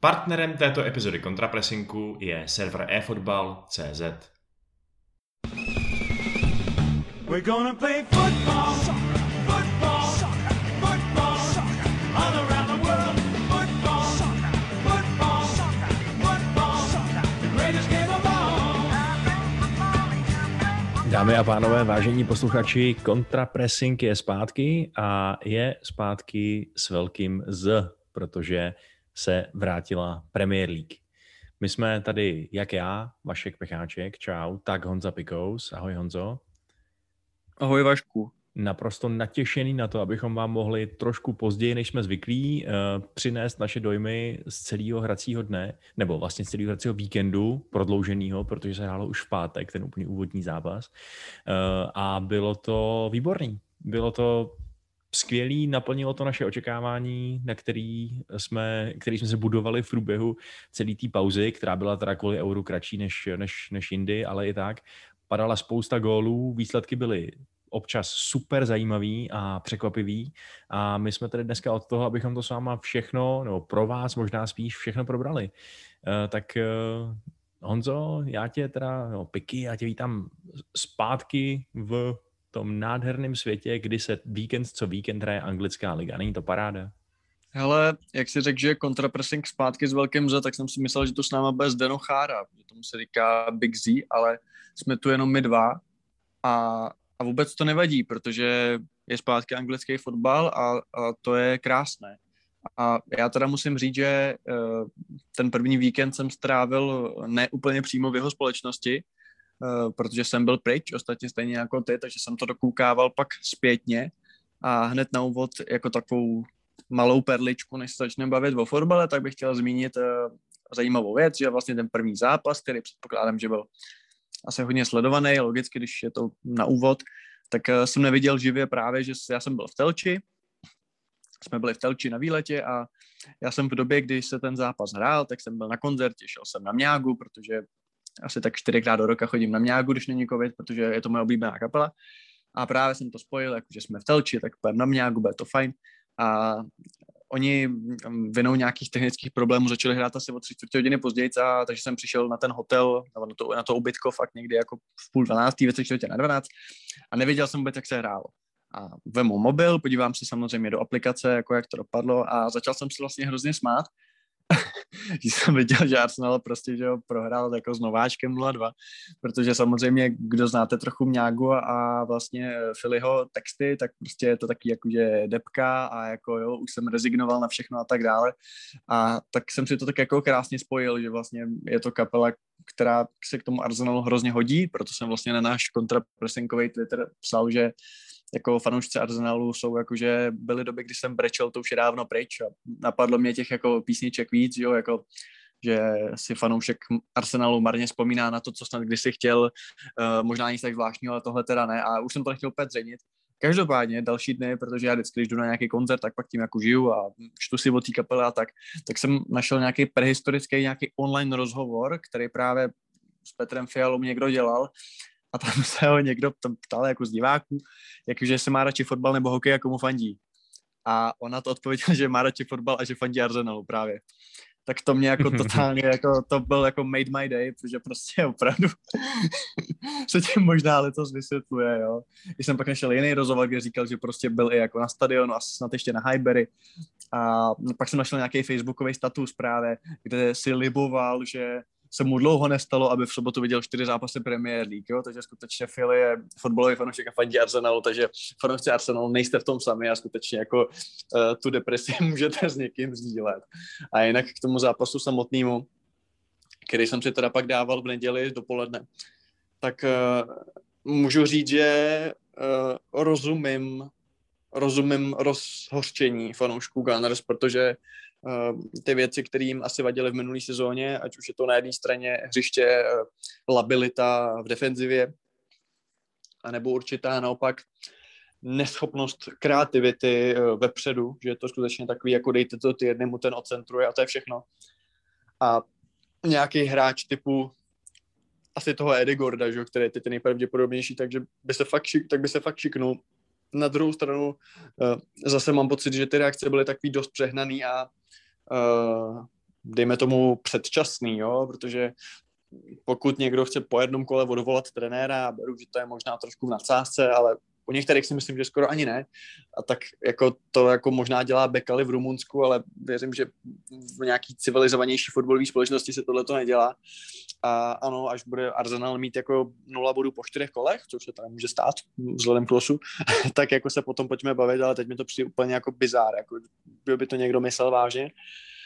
Partnerem této epizody kontrapresinku je server eFootball.cz. We're gonna play football, football, football, all around the world. Football, football, football, the greatest game of all. Dámy a pánové, vážení posluchači, kontrapressing je zpátky a je zpátky s velkým Z, protože se vrátila Premier League. My jsme tady, jak já, Vašek Pecháček, čau, tak Honza Pikous. Ahoj Honzo. Ahoj Vašku. Naprosto natěšený na to, abychom vám mohli trošku později, než jsme zvyklí, uh, přinést naše dojmy z celého hracího dne, nebo vlastně z celého hracího víkendu, prodlouženého, protože se hrálo už v pátek, ten úplně úvodní zápas. Uh, a bylo to výborný. Bylo to skvělý, naplnilo to naše očekávání, na který jsme, který jsme se budovali v průběhu celé té pauzy, která byla teda kvůli euru kratší než, než, než jindy, ale i tak. Padala spousta gólů, výsledky byly občas super zajímavý a překvapivý a my jsme tady dneska od toho, abychom to s váma všechno, nebo pro vás možná spíš všechno probrali. Uh, tak uh, Honzo, já tě teda, no, Piky, já tě vítám zpátky v tom nádherném světě, kdy se víkend co víkend hraje anglická liga. Není to paráda? Hele, jak si řekl, že kontrapressing zpátky s velkým Z, tak jsem si myslel, že to s náma bude Zdeno Chára, že tomu se říká Big Z, ale jsme tu jenom my dva a, a vůbec to nevadí, protože je zpátky anglický fotbal a, a to je krásné. A já teda musím říct, že uh, ten první víkend jsem strávil ne úplně přímo v jeho společnosti, Eh, protože jsem byl pryč, ostatně stejně jako ty, takže jsem to dokoukával pak zpětně. A hned na úvod jako takovou malou perličku, než se začneme bavit o fotbale, tak bych chtěl zmínit uh, zajímavou věc, že vlastně ten první zápas, který předpokládám, že byl asi hodně sledovaný, logicky, když je to na úvod, tak uh, jsem neviděl živě právě, že já jsem byl v Telči, jsme byli v Telči na výletě a já jsem v době, kdy se ten zápas hrál, tak jsem byl na koncertě, šel jsem na Mňágu, protože asi tak čtyřikrát do roka chodím na Mňágu, když není covid, protože je to moje oblíbená kapela. A právě jsem to spojil, jakože jsme v Telči, tak půjdeme na Mňágu, bude to fajn. A oni vinou nějakých technických problémů začali hrát asi o tři čtvrtě hodiny později, a, takže jsem přišel na ten hotel, nebo na to, na to ubytko fakt někdy jako v půl dvanáctý, ve tři čtvrtě na dvanáct a nevěděl jsem vůbec, jak se hrálo. A vemu mobil, podívám se samozřejmě do aplikace, jako jak to dopadlo a začal jsem se vlastně hrozně smát, že jsem viděl, že Arsenal prostě že ho prohrál jako s Nováčkem 0-2, protože samozřejmě, kdo znáte trochu Mňágu a vlastně Filiho texty, tak prostě je to taky jako, že depka a jako jo, už jsem rezignoval na všechno a tak dále. A tak jsem si to tak jako krásně spojil, že vlastně je to kapela, která se k tomu Arsenalu hrozně hodí, proto jsem vlastně na náš kontrapresinkový Twitter psal, že jako fanoušci Arsenalu jsou jakože byly doby, kdy jsem brečel, to už je dávno pryč a napadlo mě těch jako písniček víc, jo, jako že si fanoušek Arsenalu marně vzpomíná na to, co snad kdysi chtěl, uh, možná nic tak zvláštního, ale tohle teda ne a už jsem to nechtěl úplně zřejmě. Každopádně další dny, protože já vždycky, když jdu na nějaký koncert, tak pak tím jako žiju a čtu si o té kapele a tak, tak jsem našel nějaký prehistorický, nějaký online rozhovor, který právě s Petrem Fialou někdo dělal a tam se ho někdo tam ptal jako z diváků, jakože se má radši fotbal nebo hokej a komu fandí. A ona to odpověděla, že má radši fotbal a že fandí Arsenalu právě. Tak to mě jako totálně, jako, to byl jako made my day, protože prostě opravdu se tím možná letos vysvětluje, jo. Když jsem pak našel jiný rozhovor, kde říkal, že prostě byl i jako na stadionu a snad ještě na Highbury. A pak jsem našel nějaký facebookový status právě, kde si liboval, že se mu dlouho nestalo, aby v sobotu viděl čtyři zápasy Premier League, jo? takže skutečně Phil je fotbalový fanoušek a fandí Arsenalu, takže fanoušci Arsenalu nejste v tom sami a skutečně jako uh, tu depresi můžete s někým sdílet. A jinak k tomu zápasu samotnému, který jsem si teda pak dával v neděli dopoledne, tak uh, můžu říct, že uh, rozumím rozumím rozhořčení fanoušků Gunners, protože ty věci, které jim asi vadily v minulé sezóně, ať už je to na jedné straně hřiště, eh, labilita v defenzivě, anebo určitá naopak neschopnost kreativity eh, vepředu, že je to skutečně takový, jako dejte to ty jednému, ten ocentruje a to je všechno. A nějaký hráč typu asi toho Edigorda, že, který je teď nejpravděpodobnější, takže by se fakt, šik, tak by se fakt šiknul. Na druhou stranu zase mám pocit, že ty reakce byly takový dost přehnaný a uh, dejme tomu předčasný, jo, protože pokud někdo chce po jednom kole odvolat trenéra, beru, že to je možná trošku v nadsázce, ale u některých si myslím, že skoro ani ne. A tak jako to jako možná dělá Bekali v Rumunsku, ale věřím, že v nějaký civilizovanější fotbalové společnosti se tohle to nedělá. A ano, až bude Arsenal mít jako nula bodů po čtyřech kolech, což se tam může stát vzhledem k losu, tak jako se potom pojďme bavit, ale teď mi to přijde úplně jako bizár, jako by to někdo myslel vážně.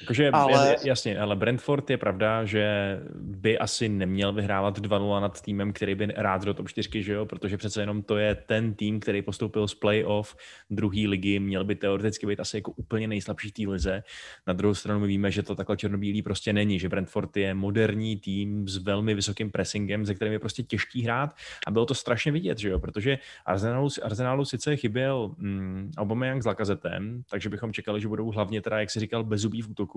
Jakože, ale... jasně, ale Brentford je pravda, že by asi neměl vyhrávat 2-0 nad týmem, který by rád do top 4, že jo? protože přece jenom to je ten tým, který postoupil z playoff druhé ligy, měl by teoreticky být asi jako úplně nejslabší té lize. Na druhou stranu my víme, že to takhle černobílý prostě není, že Brentford je moderní tým s velmi vysokým pressingem, ze kterým je prostě těžký hrát a bylo to strašně vidět, že jo? protože Arsenalu, Arsenalu sice chyběl mm, Aubameyang s Lakazetem, takže bychom čekali, že budou hlavně teda, jak si říkal, bezubí v útoku,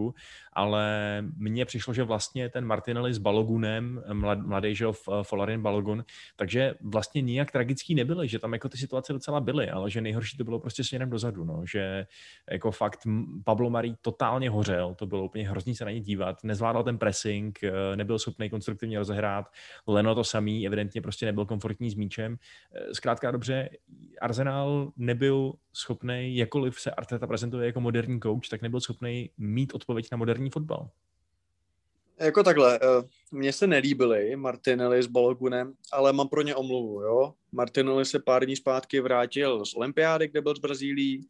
ale mně přišlo, že vlastně ten Martinelli s Balogunem, mlad, mladý, že Folarin Balogun, takže vlastně nijak tragický nebyly, že tam jako ty situace docela byly, ale že nejhorší to bylo prostě směrem dozadu, no, že jako fakt Pablo Marí totálně hořel, to bylo úplně hrozný se na ně dívat, nezvládal ten pressing, eh, nebyl schopný konstruktivně rozehrát, Leno to samý, evidentně prostě nebyl komfortní s míčem. Eh, zkrátka dobře, Arsenal nebyl schopný, jakkoliv se Arteta prezentuje jako moderní coach, tak nebyl schopný mít odpověď na moderní fotbal. Jako takhle, eh, mně se nelíbily Martinelli s Balogunem, ale mám pro ně omluvu, jo. Martinelli se pár dní zpátky vrátil z Olympiády, kde byl z Brazílii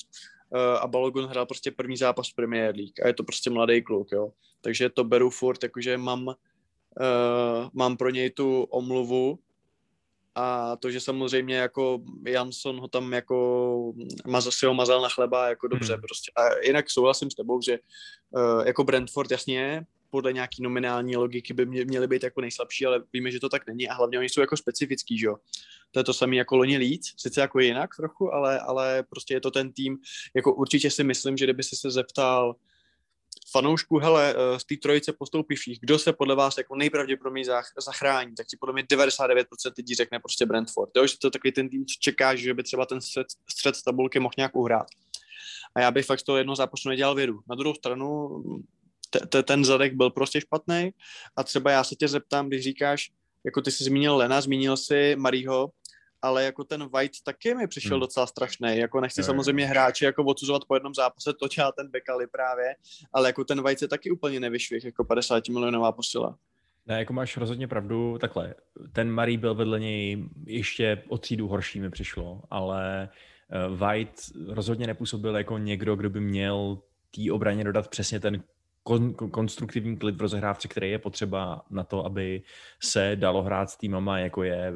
eh, a Balogun hrál prostě první zápas v Premier League a je to prostě mladý kluk, jo. Takže to beru furt, jakože mám, uh, mám pro něj tu omluvu, a to, že samozřejmě jako Jansson ho tam jako mazal, si ho mazal na chleba, jako dobře hmm. prostě. A jinak souhlasím s tebou, že uh, jako Brentford jasně podle nějaký nominální logiky by mě, měly být jako nejslabší, ale víme, že to tak není a hlavně oni jsou jako specifický, že jo. To je to samé jako loni Leeds, sice jako jinak trochu, ale, ale prostě je to ten tým, jako určitě si myslím, že kdyby si se zeptal fanoušku, hele, eh, z té trojice postoupivších, kdo se podle vás jako nejpravděpodobněji zachrání, tak si podle mě 99% lidí řekne prostě Brentford. Jo, že to takový ten tým, co čeká, že by třeba ten střed, střed tabulky mohl nějak uhrát. A já bych fakt z toho zápasu nedělal vědu. Na druhou stranu, ten zadek byl prostě špatný a třeba já se tě zeptám, když říkáš, jako ty jsi zmínil Lena, zmínil si Marího, ale jako ten White taky mi přišel hmm. docela strašný. Jako nechci jo, samozřejmě hráči jako odsuzovat po jednom zápase, to čá ten Bekali právě, ale jako ten White se taky úplně nevyšvih, jako 50 milionová posila. Ne, jako máš rozhodně pravdu, takhle. Ten Marí byl vedle něj ještě o třídu horší mi přišlo, ale eh, White rozhodně nepůsobil jako někdo, kdo by měl té obraně dodat přesně ten kon, konstruktivní klid v rozehrávce, který je potřeba na to, aby se dalo hrát s týmama, jako je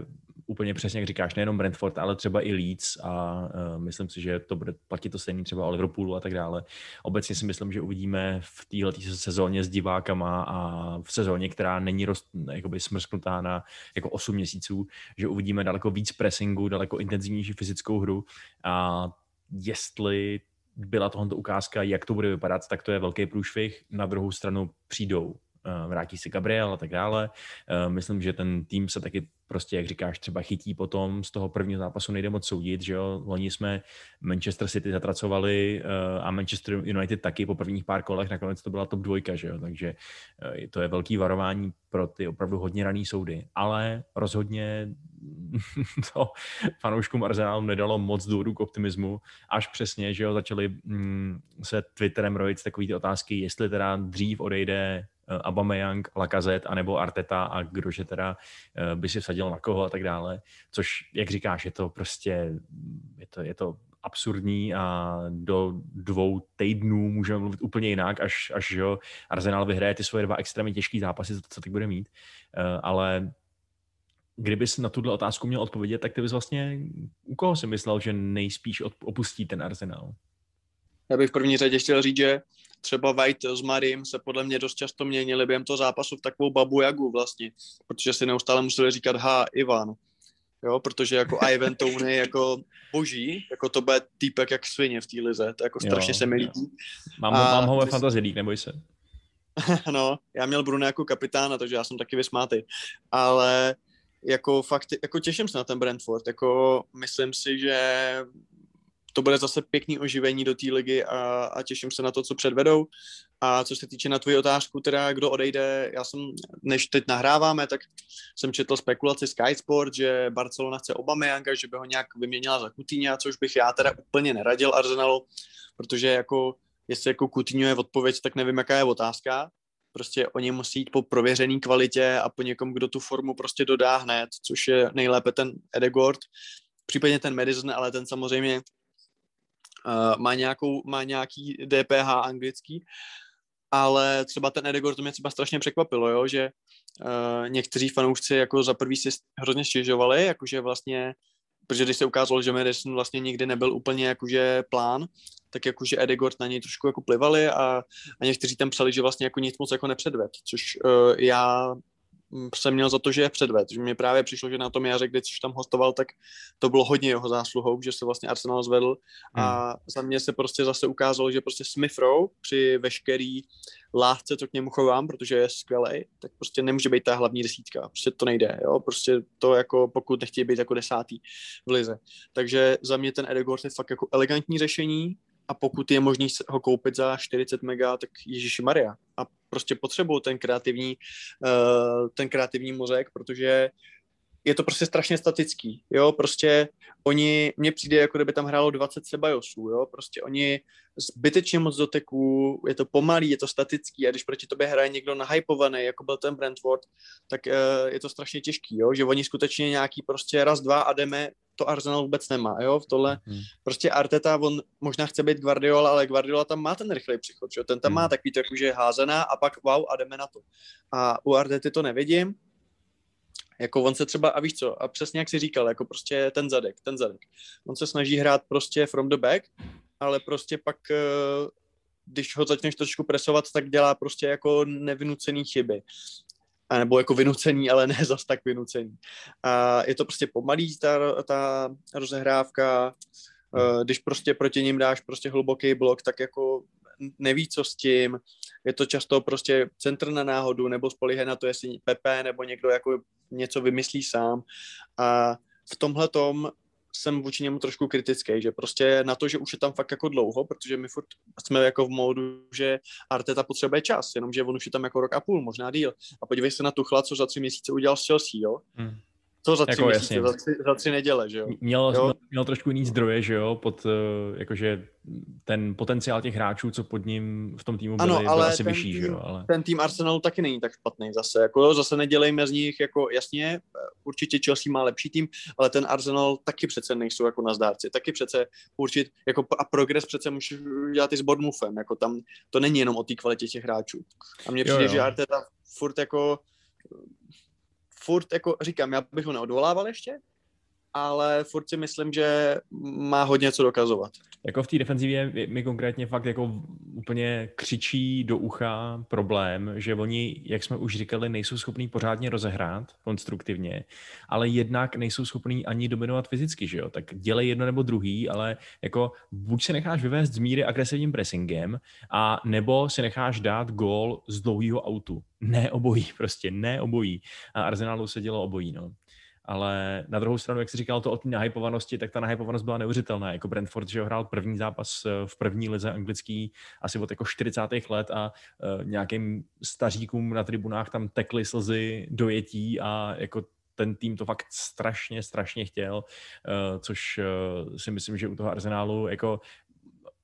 úplně přesně, jak říkáš, nejenom Brentford, ale třeba i Leeds a uh, myslím si, že to bude platit to stejný třeba o Liverpoolu a tak dále. Obecně si myslím, že uvidíme v této sezóně s divákama a v sezóně, která není roz, jakoby smrsknutá na jako 8 měsíců, že uvidíme daleko víc pressingu, daleko intenzivnější fyzickou hru a jestli byla tohle ukázka, jak to bude vypadat, tak to je velký průšvih. Na druhou stranu přijdou vrátí se Gabriel a tak dále. Eh, myslím, že ten tým se taky prostě, jak říkáš, třeba chytí potom z toho prvního zápasu nejde moc soudit, že jo. Loni jsme Manchester City zatracovali eh, a Manchester United taky po prvních pár kolech, nakonec to byla top dvojka, že jo. Takže to je velký varování pro ty opravdu hodně raný soudy. Ale rozhodně to fanouškům Arsenalu nedalo moc důvodu k optimismu, až přesně, že jo, začali mm, se Twitterem rojit takové ty otázky, jestli teda dřív odejde Eh, Aubameyang, Lacazette, anebo Arteta a kdože teda eh, by si vsadil na koho a tak dále. Což, jak říkáš, je to prostě, je to, je to absurdní a do dvou týdnů můžeme mluvit úplně jinak, až, až jo, Arsenal vyhraje ty svoje dva extrémně těžké zápasy, co teď bude mít. Eh, ale kdybys na tuhle otázku měl odpovědět, tak ty bys vlastně, u koho si myslel, že nejspíš opustí ten Arsenal? Já bych v první řadě chtěl říct, že třeba White s Marim se podle mě dost často měnili během toho zápasu v takovou babu jagu vlastně, protože si neustále museli říkat ha, Ivan. Jo, protože jako Ivan Tony jako boží, jako to bude týpek jak svině v té lize, to jako strašně jo, se mi líbí. Mám, a, mám ho ve Fantasy League, neboj se. no, já měl Bruno jako kapitána, takže já jsem taky vysmátý. Ale jako fakt, jako těším se na ten Brentford, jako myslím si, že to bude zase pěkný oživení do té ligy a, a těším se na to, co předvedou. A co se týče na tvoji otázku, teda kdo odejde, já jsem, než teď nahráváme, tak jsem četl spekulaci Sky Sport, že Barcelona chce Obameyanga, že by ho nějak vyměnila za Coutinho, což bych já teda úplně neradil Arsenalu, protože jako, jestli jako Coutinho je odpověď, tak nevím, jaká je otázka. Prostě oni musí jít po prověřený kvalitě a po někom, kdo tu formu prostě dodá hned, což je nejlépe ten Edegord, případně ten Madison, ale ten samozřejmě uh, má, nějakou, má nějaký DPH anglický, ale třeba ten Edegor to mě třeba strašně překvapilo, jo, že uh, někteří fanoušci jako za prvý si hrozně stěžovali, jakože vlastně, protože když se ukázalo, že Madison vlastně nikdy nebyl úplně jakože plán, tak jakože Edegord na něj trošku jako plivali a, a někteří tam psali, že vlastně jako nic moc jako nepředved, což uh, já jsem měl za to, že je předved. Že mi právě přišlo, že na tom jaře, když tam hostoval, tak to bylo hodně jeho zásluhou, že se vlastně Arsenal zvedl a hmm. za mě se prostě zase ukázalo, že prostě Smith Rowe při veškerý lásce, co k němu chovám, protože je skvělý, tak prostě nemůže být ta hlavní desítka. Prostě to nejde, jo. Prostě to jako, pokud nechtějí být jako desátý v lize. Takže za mě ten Edegor je fakt jako elegantní řešení, a pokud je možný ho koupit za 40 mega, tak Ježíši Maria. A prostě potřebuju ten kreativní, uh, ten kreativní mozek, protože je to prostě strašně statický, jo, prostě oni, mně přijde, jako kdyby tam hrálo 20 sebajosů, jo, prostě oni zbytečně moc doteků, je to pomalý, je to statický a když proti tobě hraje někdo nahypovaný, jako byl ten Brentford, tak uh, je to strašně těžký, jo, že oni skutečně nějaký prostě raz, dva a jdeme, to Arsenal vůbec nemá, jo, v tohle hmm. prostě Arteta, on možná chce být Guardiola, ale Guardiola tam má ten rychlej příchod, jo, ten tam hmm. má takový to, že je házená a pak wow a jdeme na to. A u Artety to nevidím, jako on se třeba, a víš co, a přesně jak jsi říkal, jako prostě ten zadek, ten zadek. On se snaží hrát prostě from the back, ale prostě pak, eh, když ho začneš trošku presovat, tak dělá prostě jako nevynucený chyby. A nebo jako vynucený, ale ne zas tak vynucený. A je to prostě pomalý, ta, ta rozehrávka, eh, když prostě proti ním dáš prostě hluboký blok, tak jako neví, co s tím. Je to často prostě centr na náhodu, nebo spolíhá na to, jestli Pepe nebo někdo jako něco vymyslí sám. A v tomhle tom jsem vůči němu trošku kritický, že prostě na to, že už je tam fakt jako dlouho, protože my furt jsme jako v módu, že Arteta potřebuje čas, jenomže on už je tam jako rok a půl, možná díl. A podívej se na Tuchla, co za tři měsíce udělal s Chelsea, jo? Hmm. To za tři jako měsíce, za tři, za tři neděle, že jo? Měl, jo? Měl, trošku jiný zdroje, že jo, pod, eh, jakože ten potenciál těch hráčů, co pod ním v tom týmu byli, ano, ale byl asi vyšší, tým, že jo, ale... ten tým Arsenalu taky není tak špatný zase, jako jo, zase nedělejme z nich, jako jasně, určitě Chelsea má lepší tým, ale ten Arsenal taky přece nejsou jako na zdárci, taky přece určit, jako a progres přece může dělat i s Bournemouthem, jako tam to není jenom o té kvalitě těch hráčů. A mně přijde, jo, jo. že Arteta furt jako furt, jako říkám, já bych ho neodvolával ještě, ale furt si myslím, že má hodně co dokazovat. Jako v té defenzivě mi konkrétně fakt jako úplně křičí do ucha problém, že oni, jak jsme už říkali, nejsou schopní pořádně rozehrát konstruktivně, ale jednak nejsou schopní ani dominovat fyzicky, že jo? Tak dělej jedno nebo druhý, ale jako buď se necháš vyvést z míry agresivním pressingem, a nebo si necháš dát gól z dlouhého autu. Ne obojí, prostě ne obojí. A Arsenalu se dělo obojí, no ale na druhou stranu, jak jsi říkal to o té nahypovanosti, tak ta nahypovanost byla neuvěřitelná. Jako Brentford, že hrál první zápas eh, v první lize anglický asi od jako 40. let a uh, nějakým staříkům na tribunách tam tekly slzy dojetí a jako ten tým to fakt strašně, strašně chtěl, uh, což si myslím, že u toho Arsenálu jako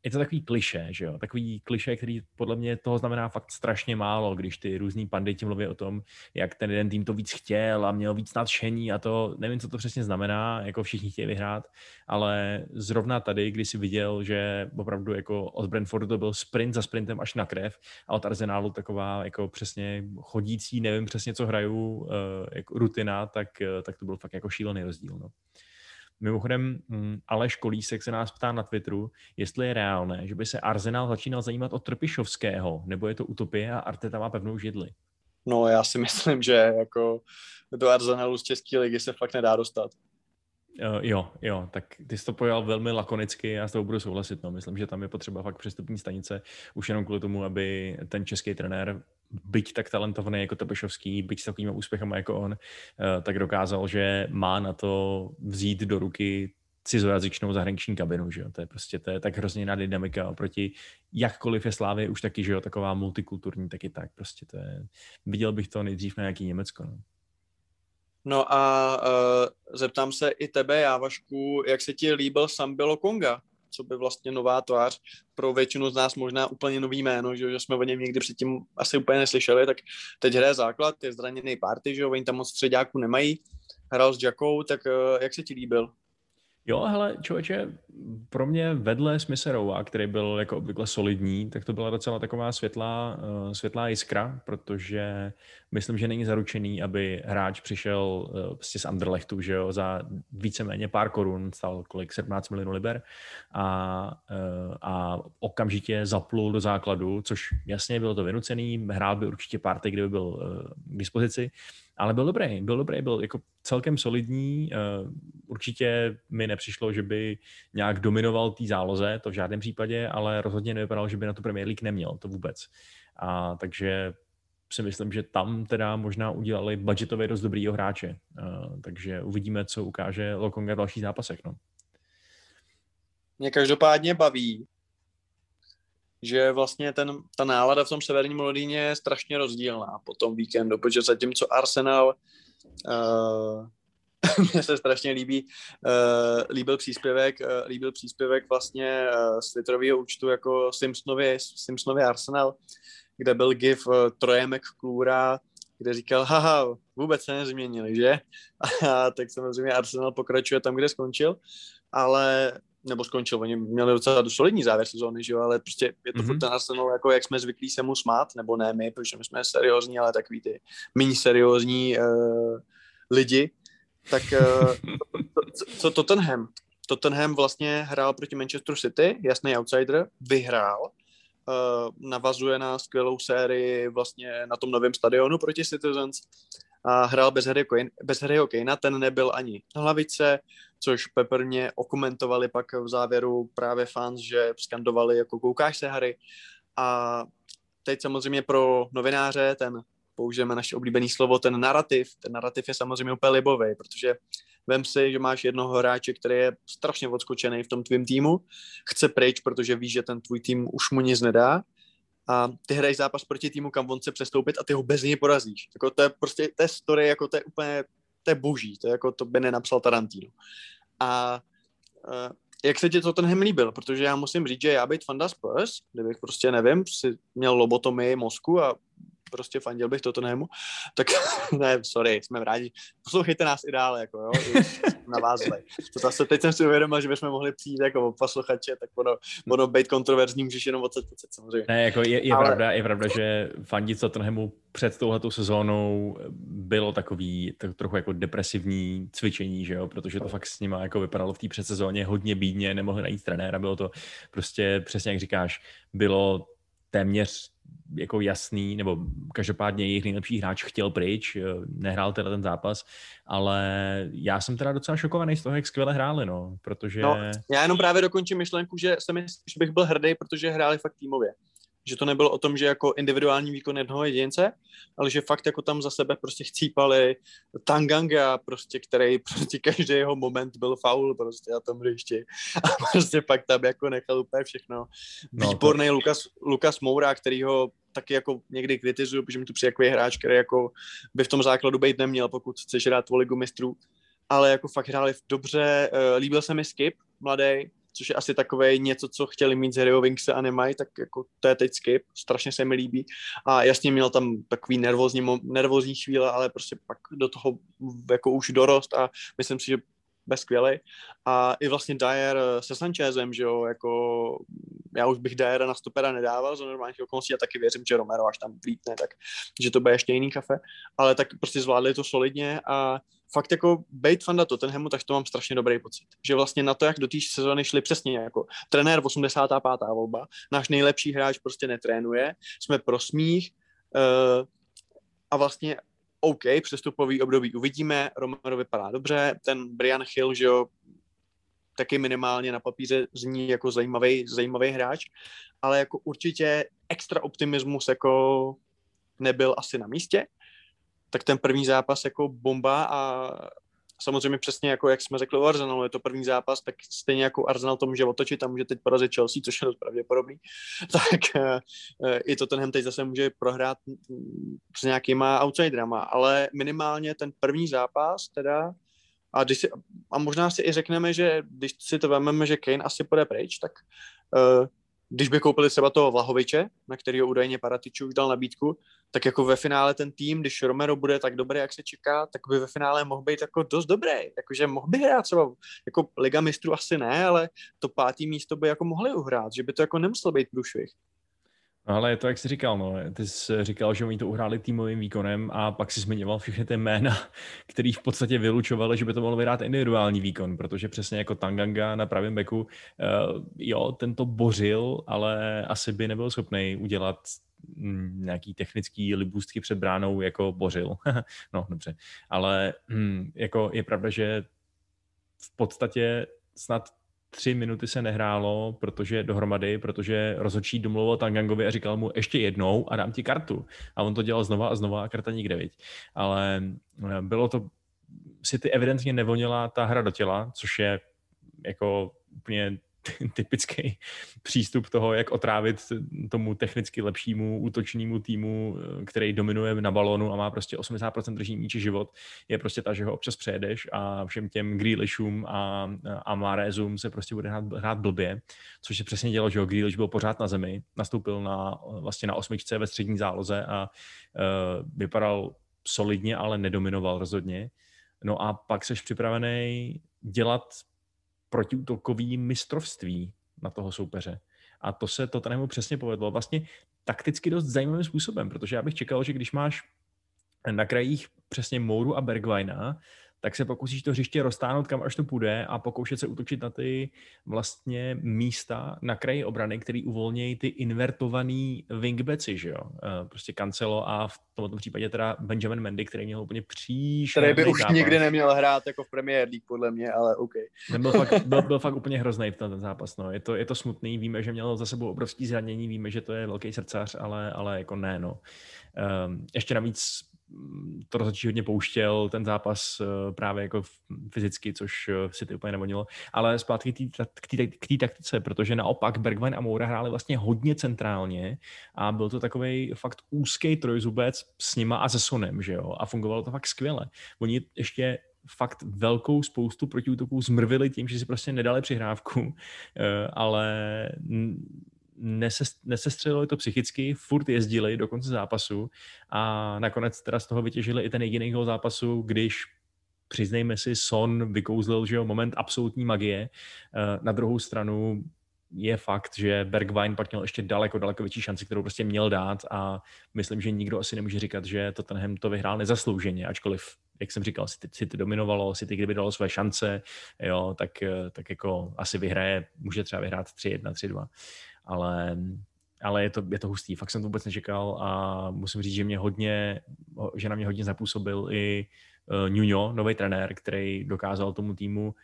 je to takový kliše, že jo? Takový kliše, který podle mě toho znamená fakt strašně málo, když ty různý panditi mluví o tom, jak ten jeden tým to víc chtěl a měl víc nadšení a to, nevím, co to přesně znamená, jako všichni chtějí vyhrát, ale zrovna tady, když si viděl, že opravdu jako od Brentfordu to byl sprint za sprintem až na krev a od Arsenálu taková jako přesně chodící, nevím přesně, co hrajou, uh, jako rutina, tak, uh, tak to byl fakt jako šílený rozdíl, no. Mimochodem, mm, Aleš Kolísek se nás ptá na Twitteru, jestli je reálné, že by se Arsenal začínal zajímat o Trpišovského, nebo je to utopie a Arteta má pevnou židli. No já si myslím, že jako do Arsenalu z České ligy se fakt nedá dostat. Uh, jo, jo, tak ty jsi to pojal velmi lakonicky, já s tou budu souhlasit. No. Myslím, že tam je potřeba fakt přestupní stanice, už jenom kvůli tomu, aby ten český trenér, byť tak talentovaný jako Tepešovský, byť s takovými úspěchama jako on, uh, tak dokázal, že má na to vzít do ruky cizojazyčnou zahraniční kabinu, že jo? To je prostě to je tak hrozně jiná dynamika oproti jakkoliv je Slávě už taky, že jo, taková multikulturní, taky tak, prostě to je, viděl bych to nejdřív na nějaký Německo, no. No a uh, zeptám se i tebe, Jávašku, jak se ti líbil Sambilo Konga? Co by vlastně nová tvář pro většinu z nás možná úplně nový jméno, že, že jsme o něm někdy předtím asi úplně neslyšeli, tak teď hraje základ, je zraněný party, že oni tam moc středáků nemají, hrál s Jackou, tak uh, jak se ti líbil? Jo, hele, člověče, pro mě vedle Smiserova, který byl jako obvykle solidní, tak to byla docela taková světlá, uh, světlá jiskra, protože myslím, že není zaručený, aby hráč přišel uh, prostě z Anderlechtu, že jo, za víceméně pár korun, stal kolik, 17 milionů liber a, uh, a okamžitě zaplul do základu, což jasně bylo to vynucený, hrál by určitě party, kdyby byl uh, k dispozici, ale byl dobrý, byl dobrý, byl jako celkem solidní. Uh, určitě mi nepřišlo, že by nějak dominoval té záloze, to v žádném případě, ale rozhodně nevypadalo, že by na tu Premier League neměl, to vůbec. A takže si myslím, že tam teda možná udělali budgetově dost dobrýho hráče. Uh, takže uvidíme, co ukáže Lokonga v dalších zápasech. No. Mě každopádně baví, že vlastně ten, ta nálada v tom severním Londýně je strašně rozdílná po tom víkendu, protože zatímco Arsenal uh, mně se strašně líbí, uh, líbil příspěvek, uh, líbil příspěvek vlastně uh, z Twitterového účtu jako Simpsonově, Simpsonově Arsenal, kde byl gif uh, Trojemek Klůra, kde říkal, haha, vůbec se nezměnili, že? A tak samozřejmě Arsenal pokračuje tam, kde skončil, ale nebo skončil, oni měli docela solidní závěr sezóny, že jo, ale prostě je to mm-hmm. ten Arsenal, jako jak jsme zvyklí se mu smát, nebo ne my, protože my jsme seriózní, ale takový ty méně seriózní uh, lidi, tak uh, co, co Tottenham? Tottenham vlastně hrál proti Manchester City, jasný outsider, vyhrál, uh, navazuje na skvělou sérii vlastně na tom novém stadionu proti Citizens a hrál bez Harryho, Kane, bez Harryho Kanea, ten nebyl ani na hlavice, což peprně okomentovali pak v závěru právě fans, že skandovali jako koukáš se Harry a teď samozřejmě pro novináře ten použijeme naše oblíbené slovo, ten narrativ. Ten narrativ je samozřejmě úplně libový, protože vem si, že máš jednoho hráče, který je strašně odskočený v tom tvém týmu, chce pryč, protože ví, že ten tvůj tým už mu nic nedá a ty hraješ zápas proti týmu, kam on chce přestoupit a ty ho bez něj porazíš. Jako to je prostě, to je story, jako to je úplně, to je boží, to je jako to by nenapsal Tarantino. A uh, jak se ti to ten líbil? Protože já musím říct, že já být fanda Spurs, kdybych prostě, nevím, si měl lobotomii mozku a prostě fandil bych Tottenhamu, tak ne, sorry, jsme rádi. Poslouchejte nás i dále, jako jo, navázali. To zase teď jsem si uvědomil, že bychom mohli přijít jako posluchače, tak ono, ono být kontroverzní můžeš jenom odset, odset samozřejmě. Ne, jako je, je, Ale... pravda, je pravda, že fandit Tottenhamu před touhletou sezónou bylo takový tak trochu jako depresivní cvičení, že jo, protože to fakt s nima jako vypadalo v té předsezóně hodně bídně, nemohli najít trenéra, bylo to prostě přesně jak říkáš, bylo téměř jako jasný, nebo každopádně jejich nejlepší hráč chtěl pryč, eh, nehrál teda ten zápas, ale já jsem teda docela šokovaný z toho, jak skvěle hráli, no, protože... No, já jenom právě dokončím myšlenku, že, jsem, že bych byl hrdý, protože hráli fakt týmově že to nebylo o tom, že jako individuální výkon jednoho jedince, ale že fakt jako tam za sebe prostě chcípali Tanganga, prostě, který prostě každý jeho moment byl faul prostě na tom hřišti. A prostě pak tam jako nechal úplně všechno. No, Výborný to... Lukas, Lukas Moura, který ho taky jako někdy kritizuju, protože mi tu přijde jako hráč, který jako by v tom základu být neměl, pokud chceš hrát o ligu mistrů, ale jako fakt hráli dobře, uh, líbil se mi Skip, mladý, což je asi takové něco, co chtěli mít z Harryho Winkse a nemají, tak jako to je teď skip, strašně se mi líbí. A jasně měl tam takový nervózní, nervózní chvíle, ale prostě pak do toho jako už dorost a myslím si, že bez skvělej. A i vlastně Dyer se Sanchezem, že jo, jako já už bych Dyera na stopera nedával za normálních okolností a taky věřím, že Romero až tam vlítne, tak že to bude ještě jiný kafe, ale tak prostě zvládli to solidně a fakt jako bejt fanda Tottenhamu, tak to mám strašně dobrý pocit. Že vlastně na to, jak do té sezóny šli přesně jako trenér 85. volba, náš nejlepší hráč prostě netrénuje, jsme pro smích uh, a vlastně OK, přestupový období uvidíme, Romero vypadá dobře, ten Brian Hill, že jo, taky minimálně na papíře zní jako zajímavý, zajímavý hráč, ale jako určitě extra optimismus jako nebyl asi na místě, tak ten první zápas jako bomba a samozřejmě přesně jako jak jsme řekli o Arsenalu, je to první zápas, tak stejně jako Arsenal to může otočit a může teď porazit Chelsea, což je dost pravděpodobný, tak uh, i Tottenham teď zase může prohrát s nějakýma outsiderama, ale minimálně ten první zápas teda a, když si, a možná si i řekneme, že když si to vezmeme, že Kane asi půjde pryč, tak uh, když by koupili třeba toho Vlahoviče, na kterého údajně Paratiču už dal nabídku, tak jako ve finále ten tým, když Romero bude tak dobrý, jak se čeká, tak by ve finále mohl být jako dost dobrý. Jakože mohl by hrát třeba, jako Liga mistrů asi ne, ale to pátý místo by jako mohli uhrát, že by to jako nemusel být průšvih. No, ale je to, jak jsi říkal, no. Ty jsi říkal, že oni to uhráli týmovým výkonem a pak si zmiňoval všechny ty jména, který v podstatě vylučovali, že by to mohlo vyhrát individuální výkon, protože přesně jako Tanganga na pravém beku, jo, ten to bořil, ale asi by nebyl schopný udělat mm, nějaký technický libůstky před bránou jako bořil. no, dobře. Ale hm, jako je pravda, že v podstatě snad tři minuty se nehrálo, protože dohromady, protože rozhodčí domluvil Tangangovi a říkal mu ještě jednou a dám ti kartu. A on to dělal znova a znova a karta nikde, viď. Ale eh, bylo to, si ty evidentně nevonila ta hra do těla, což je jako úplně typický přístup toho, jak otrávit tomu technicky lepšímu útočnímu týmu, který dominuje na balonu a má prostě 80% držení míče život, je prostě ta, že ho občas přejedeš a všem těm Grealishům a, a Marezům se prostě bude hrát, hrát blbě, což se přesně dělo, že ho Grealish byl pořád na zemi, nastoupil na, vlastně na osmičce ve střední záloze a uh, vypadal solidně, ale nedominoval rozhodně. No a pak seš připravený dělat protiútokový mistrovství na toho soupeře. A to se to Tottenhamu přesně povedlo. Vlastně takticky dost zajímavým způsobem, protože já bych čekal, že když máš na krajích přesně Mouru a Bergwajna, tak se pokusíš to hřiště roztáhnout, kam až to půjde a pokoušet se útočit na ty vlastně místa na kraji obrany, který uvolnějí ty invertovaný wingbacki, že jo? Eh, prostě Cancelo a v tomto případě teda Benjamin Mendy, který měl úplně příšerný Který by už zápas. nikdy neměl hrát jako v Premier League, podle mě, ale OK. Ten byl fakt, byl, byl fakt úplně hrozný v ten zápas, no. Je to, je to smutný, víme, že měl za sebou obrovský zranění, víme, že to je velký srdcař, ale, ale jako ne, no. Um, ještě navíc to rozhodčí hodně pouštěl, ten zápas eh, právě jako fyzicky, což eh, si ty úplně nevonilo. Ale zpátky k té taktice, protože naopak Bergwijn a Moura hráli vlastně hodně centrálně a byl to takový fakt úzký trojzubec s nima a se Sonem, že jo? A fungovalo to fakt skvěle. Oni ještě fakt velkou spoustu protiútoků zmrvili tím, že si prostě nedali přihrávku, eh, ale nesestřelili to psychicky, furt jezdili do konce zápasu a nakonec teda z toho vytěžili i ten jediný gol zápasu, když přiznejme si, Son vykouzlil, že jo, moment absolutní magie. Eh, na druhou stranu je fakt, že Bergwijn pak měl ještě daleko, daleko větší šanci, kterou prostě měl dát a myslím, že nikdo asi nemůže říkat, že Tottenham to vyhrál nezaslouženě, ačkoliv, jak jsem říkal, City, City dominovalo, City kdyby dalo své šance, jo, tak, eh, tak jako asi vyhraje, může třeba vyhrát 3-1, 3-2 ale, ale je to, je to hustý. Fakt jsem to vůbec nečekal a musím říct, že mě hodně, že na mě hodně zapůsobil i uh, Nuno, nový trenér, který dokázal tomu týmu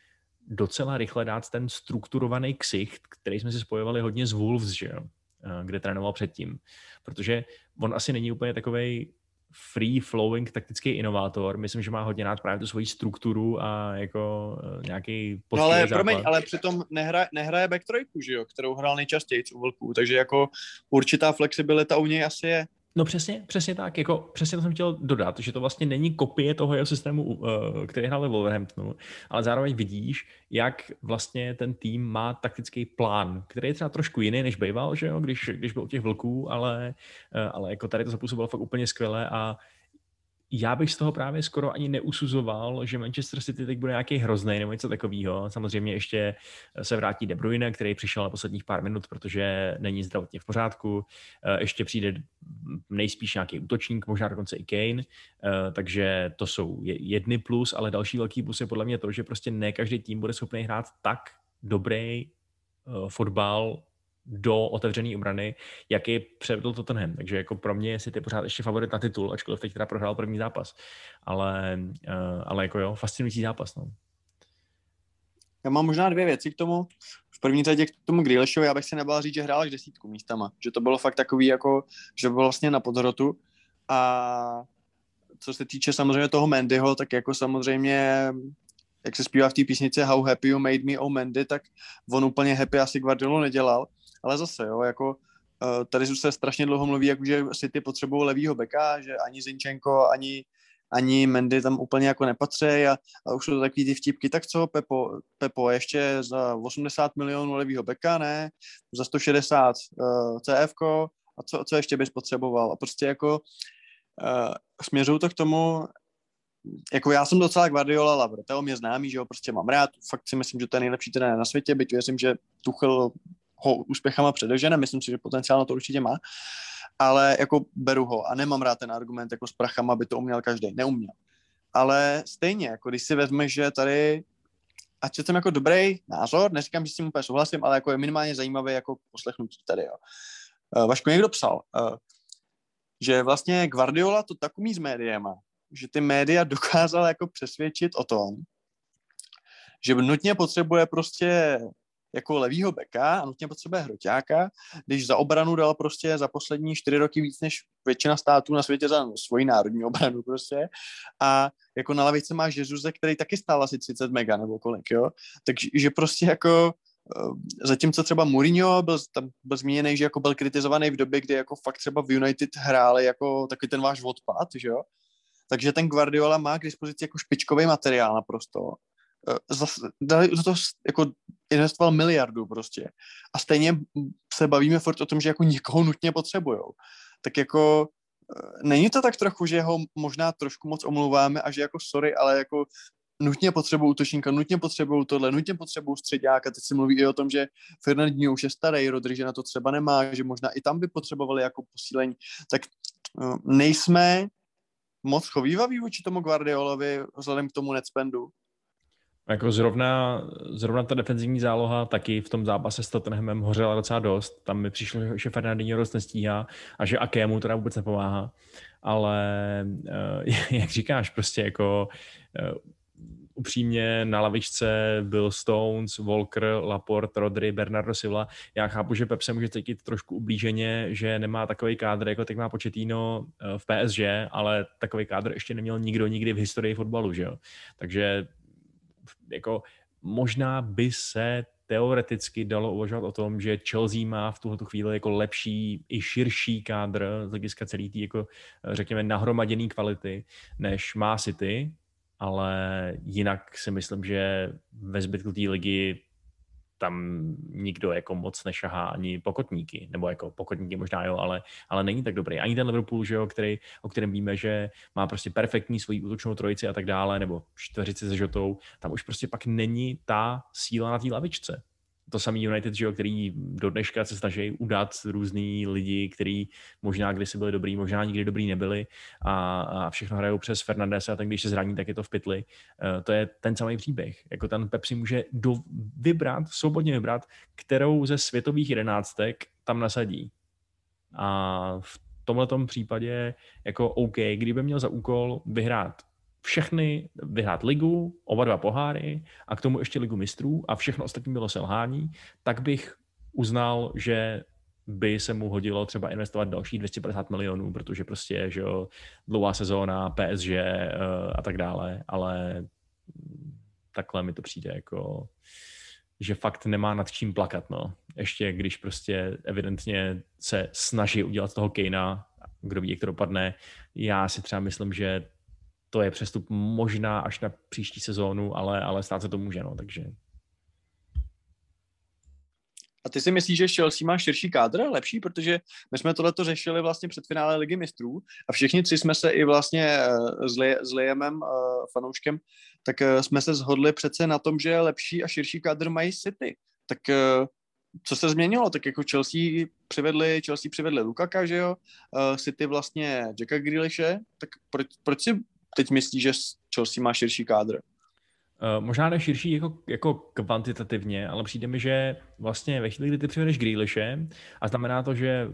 docela rychle dát ten strukturovaný ksicht, který jsme si spojovali hodně z Wolves, že jo? Eh, kde trénoval předtím. Protože on asi není úplně takový free flowing taktický inovátor. Myslím, že má hodně rád právě tu svoji strukturu a jako uh, nějaký No ale základ. promiň, ale přitom nehraje, nehraje back trojku, že jo, kterou hrál nejčastěji u Vlků, takže jako určitá flexibilita u něj asi je. No přesně, přesně tak, jako přesně to jsem chtěl dodat, že to vlastně není kopie toho jeho systému, uh, který hrál ve Wolverhamptonu, ale zároveň vidíš, jak vlastně ten tým má taktický plán, který je třeba trošku jiný, než býval, že jo, když, když byl u těch vlků, ale, uh, ale jako tady to zapůsobilo fakt úplně skvěle a já bych z toho právě skoro ani neusuzoval, že Manchester City teď bude nějaký hrozný nebo něco takového. Samozřejmě ještě se vrátí De Bruyne, který přišel na posledních pár minut, protože není zdravotně v pořádku. Eh, ještě přijde nejspíš nějaký útočník, možná dokonce i Kane. Eh, takže to jsou jedny plus, ale další velký plus je podle mě to, že prostě ne každý tým bude schopný hrát tak dobrý eh, fotbal do otevřené obrany, jaký předvedl Tottenham. Takže jako pro mě je City pořád ještě favorit na titul, ačkoliv teď teda prohrál první zápas. Ale, uh, ale jako jo, fascinující zápas. No. Já mám možná dvě věci k tomu. V první řadě k tomu Grealishovi, já bych si nebál říct, že hrál až desítku místama. Že to bylo fakt takový, jako, že byl vlastně na podhrotu. A co se týče samozřejmě toho Mendyho, tak jako samozřejmě jak se zpívá v té písnici How Happy You Made Me, oh Mandy, tak on úplně happy asi Guardiolu nedělal, ale zase, jo, jako uh, tady se strašně dlouho mluví, jako že City potřebují levýho beka, že ani Zinčenko, ani, ani Mendy tam úplně jako nepatří a, a už jsou to takový ty vtipky, tak co, Pepo, Pepo ještě za 80 milionů levýho beka, ne, za 160 uh, CF, a co, co ještě bys potřeboval? A prostě jako uh, směřuju to k tomu, jako já jsem docela Guardiola lover, toho mě známý, že ho prostě mám rád, fakt si myslím, že to je nejlepší trenér na světě, byť věřím, že Tuchel ho úspěchama předežene, myslím si, že potenciál na to určitě má, ale jako beru ho a nemám rád ten argument jako s prachama, by to uměl každý, neuměl. Ale stejně, jako když si vezme, že tady ať je tam jako dobrý názor, neříkám, že s tím úplně souhlasím, ale jako je minimálně zajímavý jako poslechnutí tady, jo. Uh, Vašku někdo psal, uh, že vlastně Guardiola to tak umí s médiema, že ty média dokázala jako přesvědčit o tom, že nutně potřebuje prostě jako levýho beka a nutně potřebuje hroťáka, když za obranu dal prostě za poslední čtyři roky víc než většina států na světě za svoji národní obranu prostě. A jako na lavice máš Jezuze, který taky stál asi 30 mega nebo kolik, jo, takže prostě jako eh, zatímco třeba Mourinho byl, tam byl zmíněný, že jako byl kritizovaný v době, kdy jako fakt třeba v United hráli jako taky ten váš odpad, že jo, takže ten Guardiola má k dispozici jako špičkový materiál naprosto. Eh, dali do toho jako investoval miliardu prostě. A stejně se bavíme furt o tom, že jako nikoho nutně potřebujou. Tak jako eh, není to tak trochu, že ho možná trošku moc omluváme a že jako sorry, ale jako nutně potřebují útočníka, nutně potřebují tohle, nutně potřebují středáka. Teď se mluví i o tom, že Fernandinho už je starý, Rodri, že na to třeba nemá, že možná i tam by potřebovali jako posílení. Tak eh, nejsme moc chovývavý vůči tomu Guardiolovi vzhledem k tomu netspendu? Jako zrovna, zrovna ta defenzivní záloha taky v tom zápase s Tottenhamem hořela docela dost. Tam mi přišlo, že Fernandinho dost nestíhá a že Akému teda vůbec nepomáhá. Ale eh, jak říkáš, prostě jako eh, upřímně na lavičce byl Stones, Walker, Laporte, Rodri, Bernardo Silva. Já chápu, že Pep se může cítit trošku ublíženě, že nemá takový kádr, jako teď má Početíno eh, v PSG, ale takový kádr ještě neměl nikdo nikdy v historii fotbalu, že jo? Takže jako možná by se teoreticky dalo uvažovat o tom, že Chelsea má v tuhle chvíli jako lepší i širší kádr z hlediska celý tý jako řekněme nahromaděný kvality, než má City, ale jinak si myslím, že ve zbytku té ligy tam nikdo jako moc nešahá ani pokotníky, nebo jako pokotníky možná jo, ale, ale není tak dobrý. Ani ten Liverpool, že jo, který, o kterém víme, že má prostě perfektní svoji útočnou trojici a tak dále, nebo čtveřici se žotou, tam už prostě pak není ta síla na té lavičce to samý United, že jo, který do dneška se snaží udat různý lidi, kteří možná kdysi byli dobrý, možná nikdy dobrý nebyli a, a všechno hrajou přes Fernandese a ten, když se zraní, tak je to v pytli. Uh, to je ten samý příběh. Jako ten Pep si může do, vybrat, svobodně vybrat, kterou ze světových jedenáctek tam nasadí. A v tomhle případě jako OK, kdyby měl za úkol vyhrát všechny vyhrát ligu, oba dva poháry a k tomu ještě ligu mistrů a všechno ostatní bylo selhání, tak bych uznal, že by se mu hodilo třeba investovat další 250 milionů, protože prostě, že jo, dlouhá sezóna, PSG eh, a tak dále, ale takhle mi to přijde jako, že fakt nemá nad čím plakat, no. Ještě když prostě evidentně se snaží udělat toho Kejna, kdo ví, jak to dopadne. Já si třeba myslím, že to je přestup možná až na příští sezónu, ale, ale stát se to může, no, takže... A ty si myslíš, že Chelsea má širší kádr, lepší, protože my jsme tohleto řešili vlastně před finále Ligy mistrů a všichni tři jsme se i vlastně eh, s, Li- s Liamem, uh, fanouškem, tak uh, jsme se shodli přece na tom, že lepší a širší kádr mají City. Tak co se změnilo? Tak jako Chelsea přivedli, Chelsea přivedli Lukaka, že jo? City vlastně Jacka Grealishe, tak proč, proč si teď myslí, že Chelsea má širší kádr? Uh, možná ne širší jako, jako kvantitativně, ale přijde mi, že vlastně ve chvíli, kdy ty přivedeš Grealishe a znamená to, že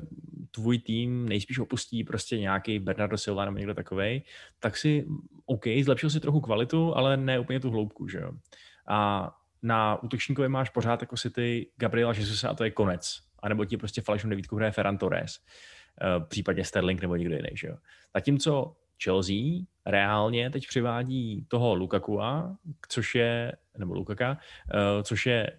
tvůj tým nejspíš opustí prostě nějaký Bernardo Silva nebo někdo takovej, tak si, OK, zlepšil si trochu kvalitu, ale ne úplně tu hloubku, že jo. A na útočníkovi máš pořád jako si ty Gabriela Jesus a to je konec. A nebo ti prostě falešnou devítku hraje Ferran Torres, uh, případně Sterling nebo někdo jiný, že jo. Zatímco Chelsea reálně teď přivádí toho Lukakua, což je, nebo Lukaka, uh, což je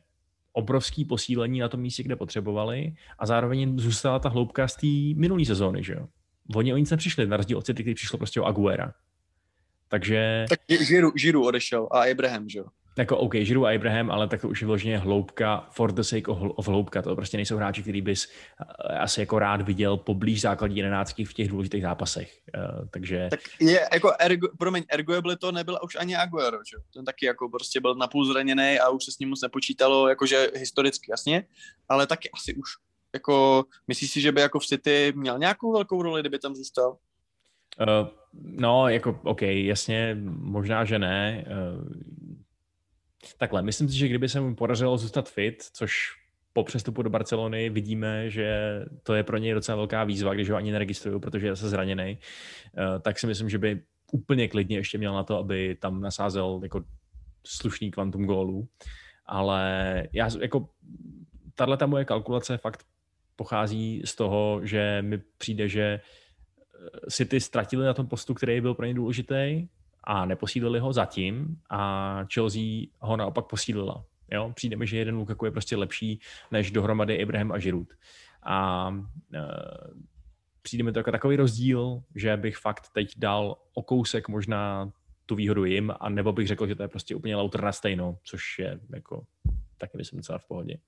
obrovský posílení na tom místě, kde potřebovali a zároveň zůstala ta hloubka z té minulé sezóny, že jo. Oni o nic nepřišli, na rozdíl od City, který přišlo prostě o Aguera. Takže... Tak Žiru, Žiru odešel a Abraham, že jo? Jako OK, Žiru a Abraham, ale tak to už je vloženě hloubka for the sake of, of hloubka. To prostě nejsou hráči, který bys uh, asi jako rád viděl poblíž základní jedenáctky v těch důležitých zápasech. Uh, takže... Tak je, jako ergo, promiň, ergoable to nebyl už ani Aguero, že? Ten taky jako prostě byl napůl zraněný a už se s ním moc nepočítalo, jakože historicky, jasně, ale taky asi už jako, myslíš si, že by jako v City měl nějakou velkou roli, kdyby tam zůstal? Uh, no, jako, OK, jasně, možná, že ne. Uh, takhle, myslím si, že kdyby se mu podařilo zůstat fit, což po přestupu do Barcelony vidíme, že to je pro něj docela velká výzva, když ho ani neregistrují, protože je zase zraněný, uh, tak si myslím, že by úplně klidně ještě měl na to, aby tam nasázel jako slušný kvantum gólů. Ale já jako tahle ta moje kalkulace fakt pochází z toho, že mi přijde, že City ztratili na tom postu, který byl pro ně důležitý a neposílili ho zatím a Chelsea ho naopak posílila. Jo? Přijde mi, že jeden Lukaku je prostě lepší než dohromady Abraham a Giroud. A e, přijde mi to jako takový rozdíl, že bych fakt teď dal o kousek možná tu výhodu jim, a nebo bych řekl, že to je prostě úplně lauter na stejno, což je jako taky myslím docela v pohodě.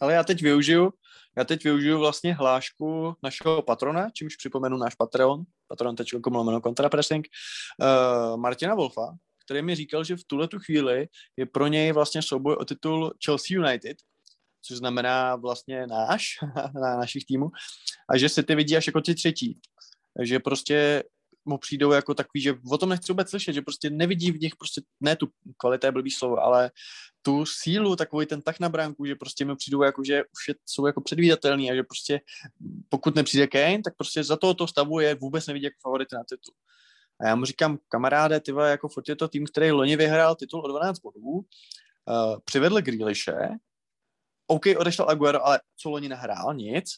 Ale já teď využiju já teď využiju vlastně hlášku našeho patrona, čímž připomenu náš Patreon, patron.com lomeno kontrapressing, uh, Martina Wolfa, který mi říkal, že v tuhle tu chvíli je pro něj vlastně souboj o titul Chelsea United, což znamená vlastně náš, na našich týmů, a že se ty vidí až jako ty třetí. Že prostě mu přijdou jako takový, že o tom nechci vůbec slyšet, že prostě nevidí v nich prostě, ne tu kvalitu je blbý slovo, ale tu sílu, takový ten tak na bránku, že prostě mi přijdou jako, že už je, jsou jako předvídatelný a že prostě pokud nepřijde Kane, tak prostě za tohoto stavu je vůbec nevidí jako favority na titul. A já mu říkám, kamaráde, ty jako furt je to tým, který loni vyhrál titul o 12 bodů, uh, přivedl Grealishe, OK, odešel Aguero, ale co loni nahrál? Nic.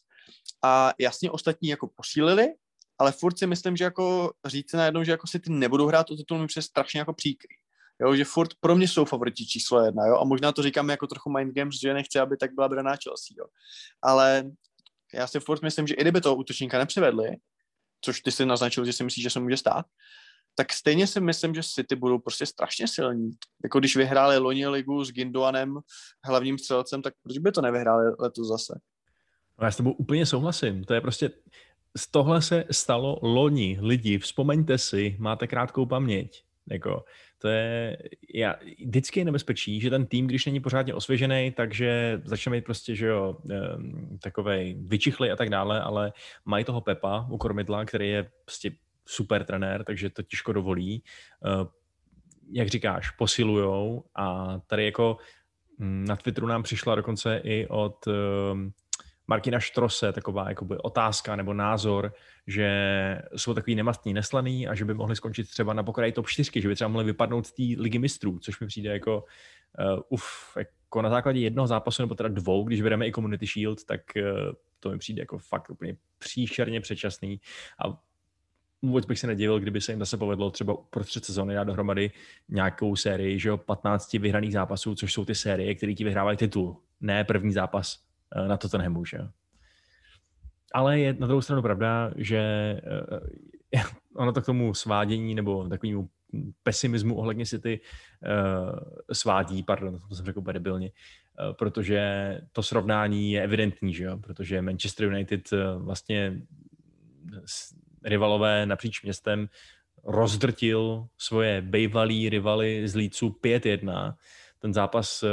A jasně ostatní jako posílili, ale furt si myslím, že jako říct najednou, že jako si ty nebudou hrát o titul, mi přes strašně jako příkrý. Jo, že furt pro mě jsou favoriti číslo jedna, jo, a možná to říkám jako trochu mind games, že nechci, aby tak byla braná Chelsea, jo. Ale já si furt myslím, že i kdyby toho útočníka nepřivedli, což ty si naznačil, že si myslíš, že se může stát, tak stejně si myslím, že City budou prostě strašně silní. Jako když vyhráli loni ligu s Gindoanem, hlavním střelcem, tak proč by to nevyhráli letos zase? No já s tebou úplně souhlasím. To je prostě, tohle se stalo loni. Lidi, vzpomeňte si, máte krátkou paměť. Jako, to je, já, vždycky je nebezpečí, že ten tým, když není pořádně osvěžený, takže začne mít prostě, že jo, takovej vyčichlý a tak dále, ale mají toho Pepa u kormidla, který je prostě super trenér, takže to těžko dovolí. Eh, jak říkáš, posilujou a tady jako hm, na Twitteru nám přišla dokonce i od Markina Štrose taková jakoby otázka nebo názor, že jsou takový nemastní, neslaný a že by mohli skončit třeba na pokraji top 4, že by třeba mohli vypadnout z té ligy mistrů, což mi přijde jako uh, uf, jako na základě jednoho zápasu nebo teda dvou, když bereme i Community Shield, tak uh, to mi přijde jako fakt úplně příšerně předčasný. A vůbec bych se nedivil, kdyby se jim zase povedlo třeba prostřed sezóny dát dohromady nějakou sérii, že jo, 15 vyhraných zápasů, což jsou ty série, které ti vyhrávají titul, ne první zápas na to ten nemůže. Ale je na druhou stranu pravda, že eh, ono to k tomu svádění nebo takovému pesimismu ohledně City uh, svádí, pardon, to jsem řekl debilně, uh, protože to srovnání je evidentní, že jo? protože Manchester United uh, vlastně rivalové napříč městem rozdrtil svoje bejvalý rivaly z Lícu 5-1 ten zápas, eh,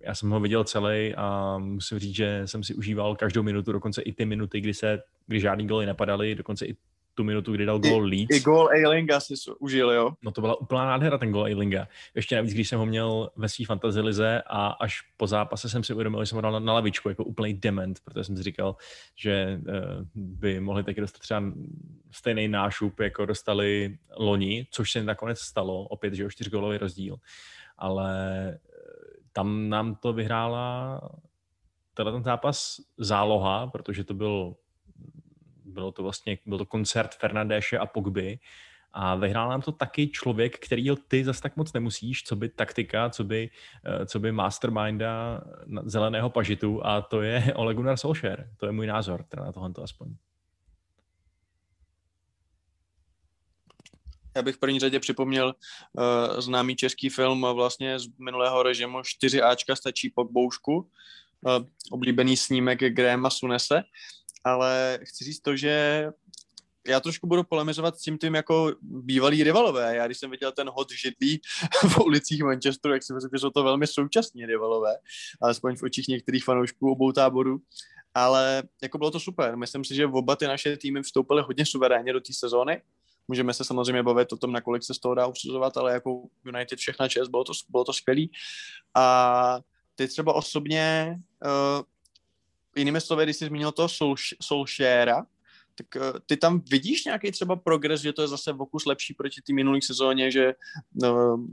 já jsem ho viděl celý a musím říct, že jsem si užíval každou minutu, dokonce i ty minuty, kdy se, kdy žádný goly nepadaly, dokonce i tu minutu, kdy dal gol Leeds. I, i gol Eilinga si užil, jo? No to byla úplná nádhera, ten gol Eilinga. Ještě navíc, když jsem ho měl ve své fantasy lize a až po zápase jsem si uvědomil, že jsem ho dal na, na lavičku, jako úplný dement, protože jsem si říkal, že uh, by mohli taky dostat třeba stejný nášup, jako dostali loni, což se nakonec stalo, opět, že o čtyřgólový rozdíl ale eh, tam nám to vyhrála tenhle ten zápas záloha, protože to byl bylo to vlastně, byl to koncert Fernandéše a Pogby a vyhrál nám to taky člověk, který ty zase tak moc nemusíš, co by taktika, co by, eh, co by masterminda zeleného pažitu a to je Ole Gunnar Solskjaer. To je můj názor, teda na tohle aspoň. Já bych v první řadě připomněl uh, známý český film vlastně z minulého režimu 4 Ačka stačí pod boušku, uh, oblíbený snímek Grahama Sunese, ale chci říct to, že já trošku budu polemizovat s tím tím jako bývalý rivalové. Já když jsem viděl ten hod židlí v ulicích Manchesteru, jak si myslím, že jsou to velmi současní rivalové, alespoň v očích některých fanoušků obou táborů. Ale jako bylo to super. Myslím si, že oba ty naše týmy vstoupily hodně suverénně do té sezóny. Můžeme se samozřejmě bavit o tom, nakolik se z toho dá usuzovat, ale jako United všechna čest, bylo to, bylo to skvělý. A ty třeba osobně, uh, jinými slovy, když jsi zmínil toho Solskjaera, tak uh, ty tam vidíš nějaký třeba progres, že to je zase vokus lepší proti té minulé sezóně, že uh,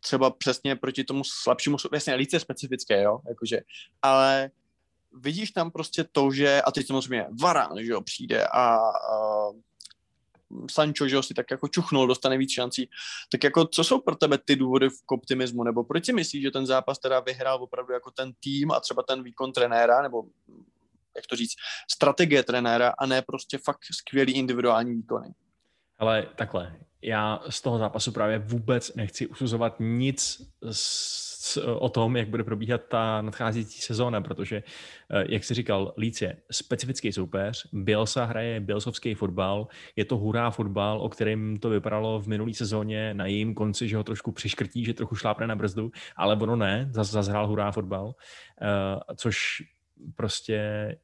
třeba přesně proti tomu slabšímu, jasně, líce specifické, jo, jakože, ale vidíš tam prostě to, že, a teď samozřejmě Varán, že jo, přijde a, a Sancho, že si tak jako čuchnul, dostane víc šancí. Tak jako co jsou pro tebe ty důvody k optimismu, nebo proč si myslíš, že ten zápas teda vyhrál opravdu jako ten tým a třeba ten výkon trenéra, nebo jak to říct, strategie trenéra a ne prostě fakt skvělý individuální výkony? Ale takhle, já z toho zápasu právě vůbec nechci usuzovat nic s, o tom, jak bude probíhat ta nadcházející sezóna, protože, eh, jak jsi říkal, Líc je specifický soupeř, Bielsa hraje bielsovský fotbal, je to hurá fotbal, o kterém to vypadalo v minulý sezóně na jejím konci, že ho trošku přiškrtí, že trochu šlápne na brzdu, ale ono ne, zase zas hrál hurá fotbal, eh, což prostě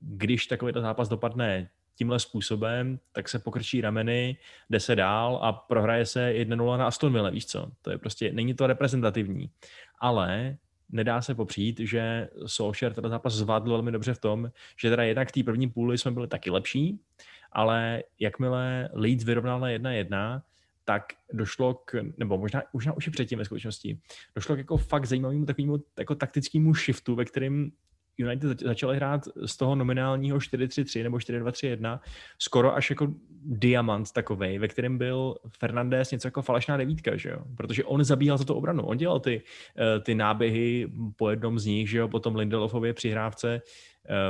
když takový zápas dopadne tímhle způsobem, tak se pokrčí rameny, jde se dál a prohraje se 1-0 na Aston Villa, víš co? To je prostě, není to reprezentativní. Ale nedá se popřít, že Solskjaer ten zápas zvládl velmi dobře v tom, že teda jednak v té první půli jsme byli taky lepší, ale jakmile Leeds vyrovnal na 1-1, tak došlo k, nebo možná, možná už i předtím ve skutečnosti, došlo k jako fakt zajímavému takovému jako taktickému shiftu, ve kterém United začali hrát z toho nominálního 4-3-3 nebo 4-2-3-1 skoro až jako diamant takovej, ve kterém byl Fernandez něco jako falešná devítka, že jo? Protože on zabíhal za tu obranu, on dělal ty, eh, ty náběhy po jednom z nich, že jo, potom Lindelofově přihrávce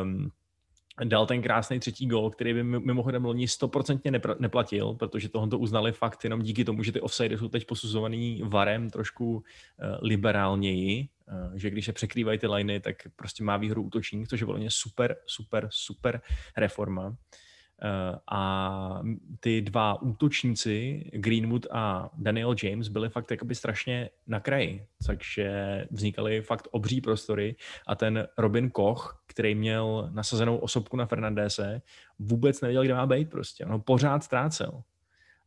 um, dal ten krásný třetí gol, který by mimochodem loni stoprocentně neplatil, protože tohle to uznali fakt jenom díky tomu, že ty offside jsou teď posuzovaný varem trošku uh, liberálněji, že když se překrývají ty liney, tak prostě má výhru útočník, což je vlastně super, super, super reforma. Eh, a ty dva útočníci, Greenwood a Daniel James, byli fakt jakoby strašně na kraji, takže vznikaly fakt obří prostory a ten Robin Koch, který měl nasazenou osobku na Fernandese, vůbec nevěděl, kde má být prostě. On ho pořád ztrácel.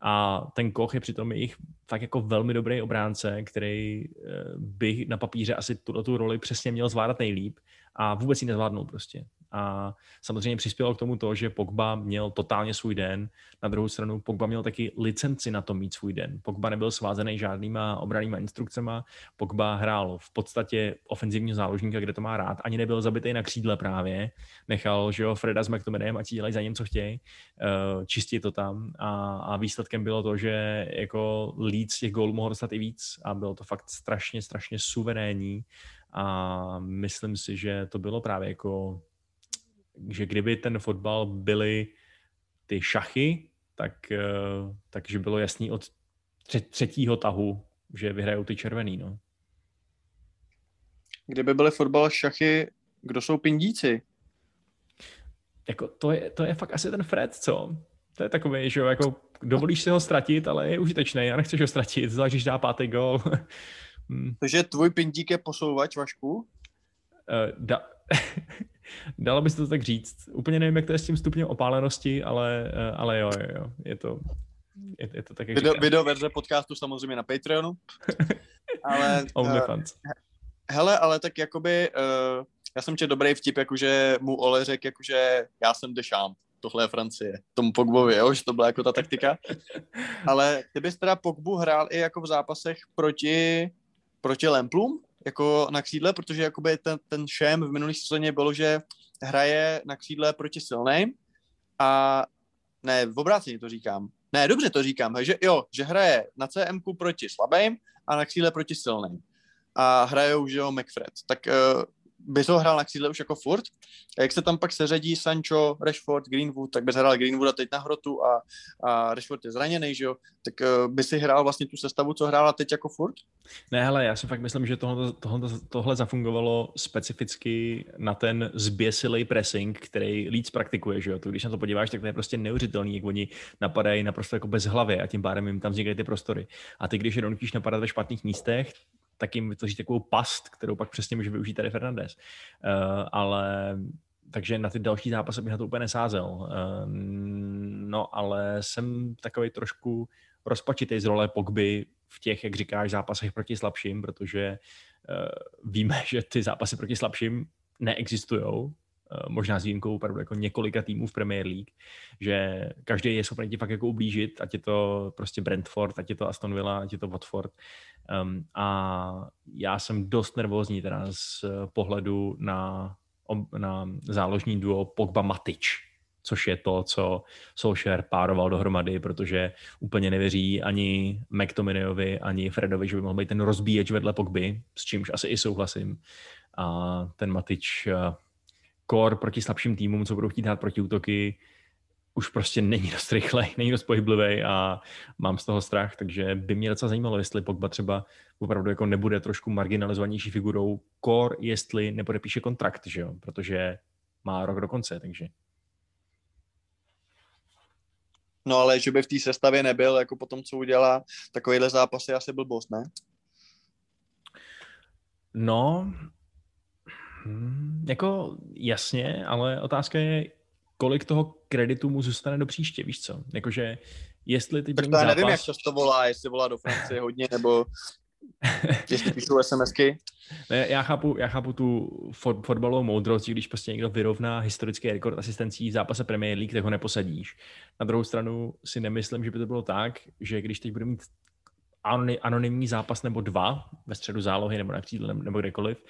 A ten Koch je přitom jejich fakt jako velmi dobrý obránce, který eh, by na papíře asi tuto tu roli přesně měl zvládat nejlíp a vůbec ji nezvládnul prostě. A samozřejmě přispělo k tomu to, že Pogba měl totálně svůj den. Na druhou stranu Pogba měl taky licenci na to mít svůj den. Pogba nebyl svázený žádnýma obranýma instrukcema. Pogba hrál v podstatě ofenzivního záložníka, kde to má rád. Ani nebyl zabitý na křídle právě. Nechal, že jo, Freda s McTominayem a ti dělají za něm, co chtějí. Uh, čistí to tam. A, a, výsledkem bylo to, že jako Leeds těch gólů mohl dostat i víc a bylo to fakt strašně, strašně suverénní a myslím si, že to bylo právě jako, že kdyby ten fotbal byly ty šachy, tak, eh, takže bylo jasný od třetího tahu, že vyhrajou ty červený. No. Kdyby byly fotbal šachy, kdo jsou pindíci? Jako to, je, to je fakt asi ten Fred, co? To je takový, že jo, jako dovolíš si ho ztratit, ale je užitečný a nechceš ho ztratit, zvlášť když dá pátý gol. Hmm. Takže tvůj pindík je posouvač, Vašku? Uh, da... Dalo by se to tak říct. Úplně nevím, jak to je s tím stupněm opálenosti, ale, uh, ale jo, jo, jo, je to, je, je to tak, video, video verze podcastu samozřejmě na Patreonu. ale, OnlyFans. Uh, hele, ale tak jakoby, uh, já jsem tě dobrý vtip, jakože mu Ole řekl, jakože já jsem Dešám tohle je Francie. Tomu Pogbovi, jo, že to byla jako ta taktika. Ale ty bys teda Pogbu hrál i jako v zápasech proti proti Lemplům, jako na křídle, protože jakoby ten, ten šém v minulý sezóně bylo, že hraje na křídle proti silným a ne, v obráceně to říkám. Ne, dobře to říkám, že jo, že hraje na CM proti slabým a na kříle proti silným. A hrajou, že jo, McFred. Tak uh, ho hrál na křídle už jako furt. A jak se tam pak seřadí Sancho, Rashford, Greenwood, tak bys hrál Greenwooda teď na hrotu a, a Rashford je zraněný, že jo, tak uh, by si hrál vlastně tu sestavu, co hrála teď jako furt? Ne, hele, já si fakt myslím, že tohle, tohle, tohle zafungovalo specificky na ten zběsilej pressing, který Leeds praktikuje, že jo. To, když na to podíváš, tak to je prostě neuvěřitelný, jak oni napadají naprosto jako bez hlavy a tím pádem jim tam vznikají ty prostory. A ty, když je donutíš napadat ve špatných místech, tak jim vytvoří takovou past, kterou pak přesně může využít tady Fernandez. Uh, ale takže na ty další zápasy bych na to úplně nesázel. Uh, no ale jsem takový trošku rozpačitý z role Pogby v těch, jak říkáš, zápasech proti slabším, protože uh, víme, že ty zápasy proti slabším neexistují, možná s výjimkou opravdu jako několika týmů v Premier League, že každý je schopný ti fakt jako ublížit, ať je to prostě Brentford, ať je to Aston Villa, ať je to Watford. Um, a já jsem dost nervózní teda z pohledu na, na záložní duo Pogba Matič, což je to, co Solskjaer pároval dohromady, protože úplně nevěří ani McTominayovi, ani Fredovi, že by mohl být ten rozbíječ vedle Pogby, s čímž asi i souhlasím. A ten Matič core proti slabším týmům, co budou chtít dát proti útoky, už prostě není dost rychlej, není dost pohyblivý a mám z toho strach, takže by mě docela zajímalo, jestli Pogba třeba opravdu jako nebude trošku marginalizovanější figurou core, jestli nepodepíše kontrakt, že jo? protože má rok do konce, takže. No ale že by v té sestavě nebyl, jako po tom, co udělá, takovýhle zápas je asi blbost, ne? No, Hmm, jako jasně, ale otázka je, kolik toho kreditu mu zůstane do příště, víš co? Jakože jestli ty Tak to já zápas... nevím, jak často volá, jestli volá do Francie hodně, nebo jestli píšou SMSky. Ne, já, chápu, já chápu tu fot, fotbalovou moudrost, když prostě někdo vyrovná historický rekord asistencí v zápase Premier League, tak ho neposadíš. Na druhou stranu si nemyslím, že by to bylo tak, že když teď bude mít anonymní zápas nebo dva ve středu zálohy nebo na křídle nebo kdekoliv,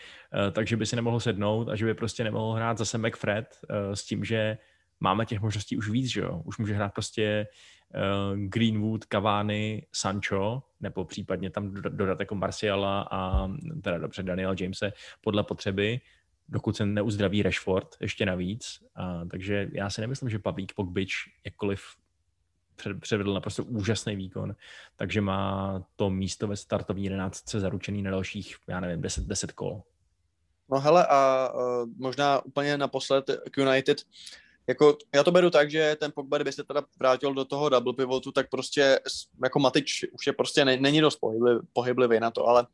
eh, takže by si nemohl sednout a že by prostě nemohl hrát zase McFred eh, s tím, že máme těch možností už víc, že jo? Už může hrát prostě eh, Greenwood, Cavani, Sancho, nebo případně tam dodat jako Marciala a teda dobře Daniel Jamese podle potřeby, dokud se neuzdraví Rashford ještě navíc. A, takže já si nemyslím, že Pavlík Pogbič jakkoliv předvedl naprosto úžasný výkon, takže má to místo ve startovní jedenáctce zaručený na dalších, já nevím, 10, 10 kol. No hele a uh, možná úplně naposled k United, jako já to beru tak, že ten Pogba, kdyby se teda vrátil do toho double pivotu, tak prostě jako Matič už je prostě ne, není dost pohyblivý, pohyblivý na to, ale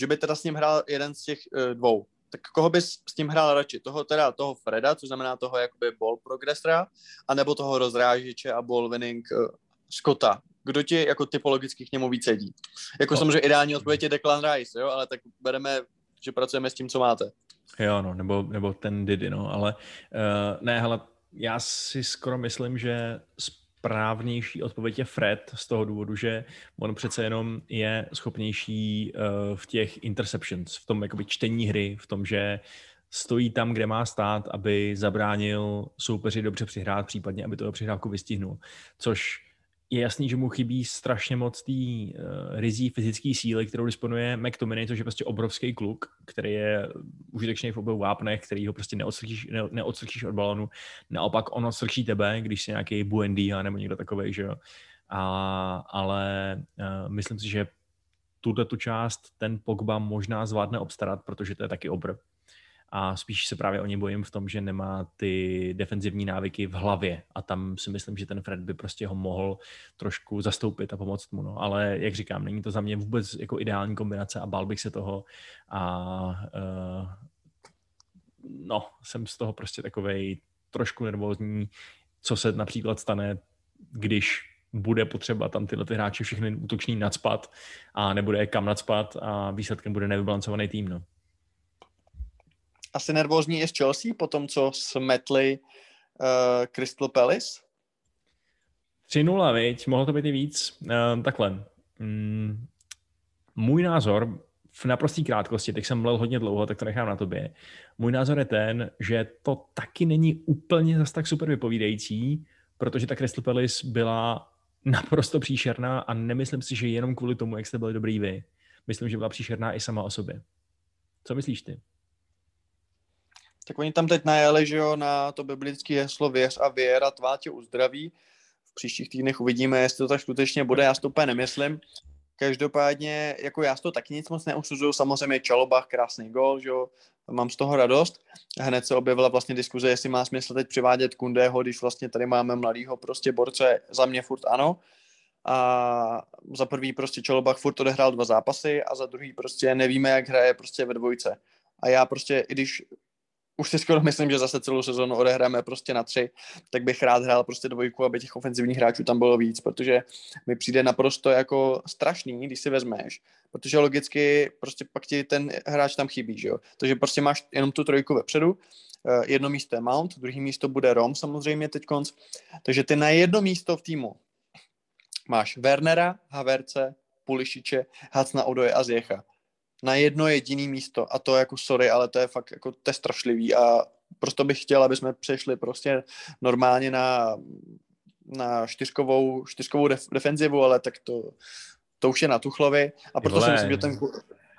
že by teda s ním hrál jeden z těch uh, dvou, tak koho bys s tím hrál radši? Toho teda toho Freda, což znamená toho jakoby ball progressora, anebo toho rozrážiče a ball winning uh, Scotta? Kdo ti jako typologicky k němu víc sedí? Jako no. samozřejmě ideální odpověď je Declan Rice, jo, ale tak bereme, že pracujeme s tím, co máte. Jo, no, nebo, nebo ten Didi, no, ale uh, ne, hele, já si skoro myslím, že správnější odpověď je Fred z toho důvodu, že on přece jenom je schopnější uh, v těch interceptions, v tom jakoby čtení hry, v tom, že stojí tam, kde má stát, aby zabránil soupeři dobře přihrát, případně aby toho přihrávku vystihnul. Což je jasný, že mu chybí strašně moc té uh, rizí fyzické síly, kterou disponuje McTominay, což je prostě obrovský kluk, který je užitečný v obou vápnech, který ho prostě neodsrčíš, ne, neodsrčíš od balonu. Naopak on odsrčí tebe, když jsi nějaký Buendia nebo někdo takový, že jo. A, ale uh, myslím si, že tuto tu část ten Pogba možná zvládne obstarat, protože to je taky obr a spíš se právě o ně bojím v tom, že nemá ty defenzivní návyky v hlavě. A tam si myslím, že ten Fred by prostě ho mohl trošku zastoupit a pomoct mu, no. ale jak říkám, není to za mě vůbec jako ideální kombinace a bál bych se toho. A uh, no, jsem z toho prostě takovej trošku nervózní, co se například stane, když bude potřeba tam tyhle ty hráči všechny útoční nadspat a nebude kam nadspat a výsledkem bude nevybalancovaný tým, no asi nervózní je z Chelsea po tom, co smetli uh, Crystal Palace? 3-0, viď? Mohlo to být i víc. Uh, takhle. Mm, můj názor v naprosté krátkosti, teď jsem mlel hodně dlouho, tak to nechám na tobě. Můj názor je ten, že to taky není úplně zas tak super vypovídající, protože ta Crystal Palace byla naprosto příšerná a nemyslím si, že jenom kvůli tomu, jak jste byli dobrý vy. Myslím, že byla příšerná i sama o sobě. Co myslíš ty? Tak oni tam teď najeli, že jo, na to biblické heslo věř a věra tvá tě uzdraví. V příštích týdnech uvidíme, jestli to tak skutečně bude, já si to úplně nemyslím. Každopádně, jako já z toho taky nic moc neusuzuju, samozřejmě Čalobach, krásný gol, že jo, mám z toho radost. Hned se objevila vlastně diskuze, jestli má smysl teď přivádět Kundého, když vlastně tady máme mladýho prostě borce, za mě furt ano. A za prvý prostě Čalobach furt odehrál dva zápasy a za druhý prostě nevíme, jak hraje prostě ve dvojce. A já prostě, i když už si skoro myslím, že zase celou sezónu odehráme prostě na tři, tak bych rád hrál prostě dvojku, aby těch ofenzivních hráčů tam bylo víc, protože mi přijde naprosto jako strašný, když si vezmeš, protože logicky prostě pak ti ten hráč tam chybí, že jo. Takže prostě máš jenom tu trojku vepředu, eh, jedno místo je Mount, druhý místo bude Rom samozřejmě teď konc, takže ty na jedno místo v týmu máš Wernera, Haverce, Pulišiče, Hacna Odoje a Zjecha na jedno jediné místo a to jako sorry, ale to je fakt jako to je strašlivý a proto bych chtěl, aby jsme přešli prostě normálně na, na čtyřkovou, čtyřkovou def, defenzivu, ale tak to, to už je na Tuchlovi a proto si myslím, že ten...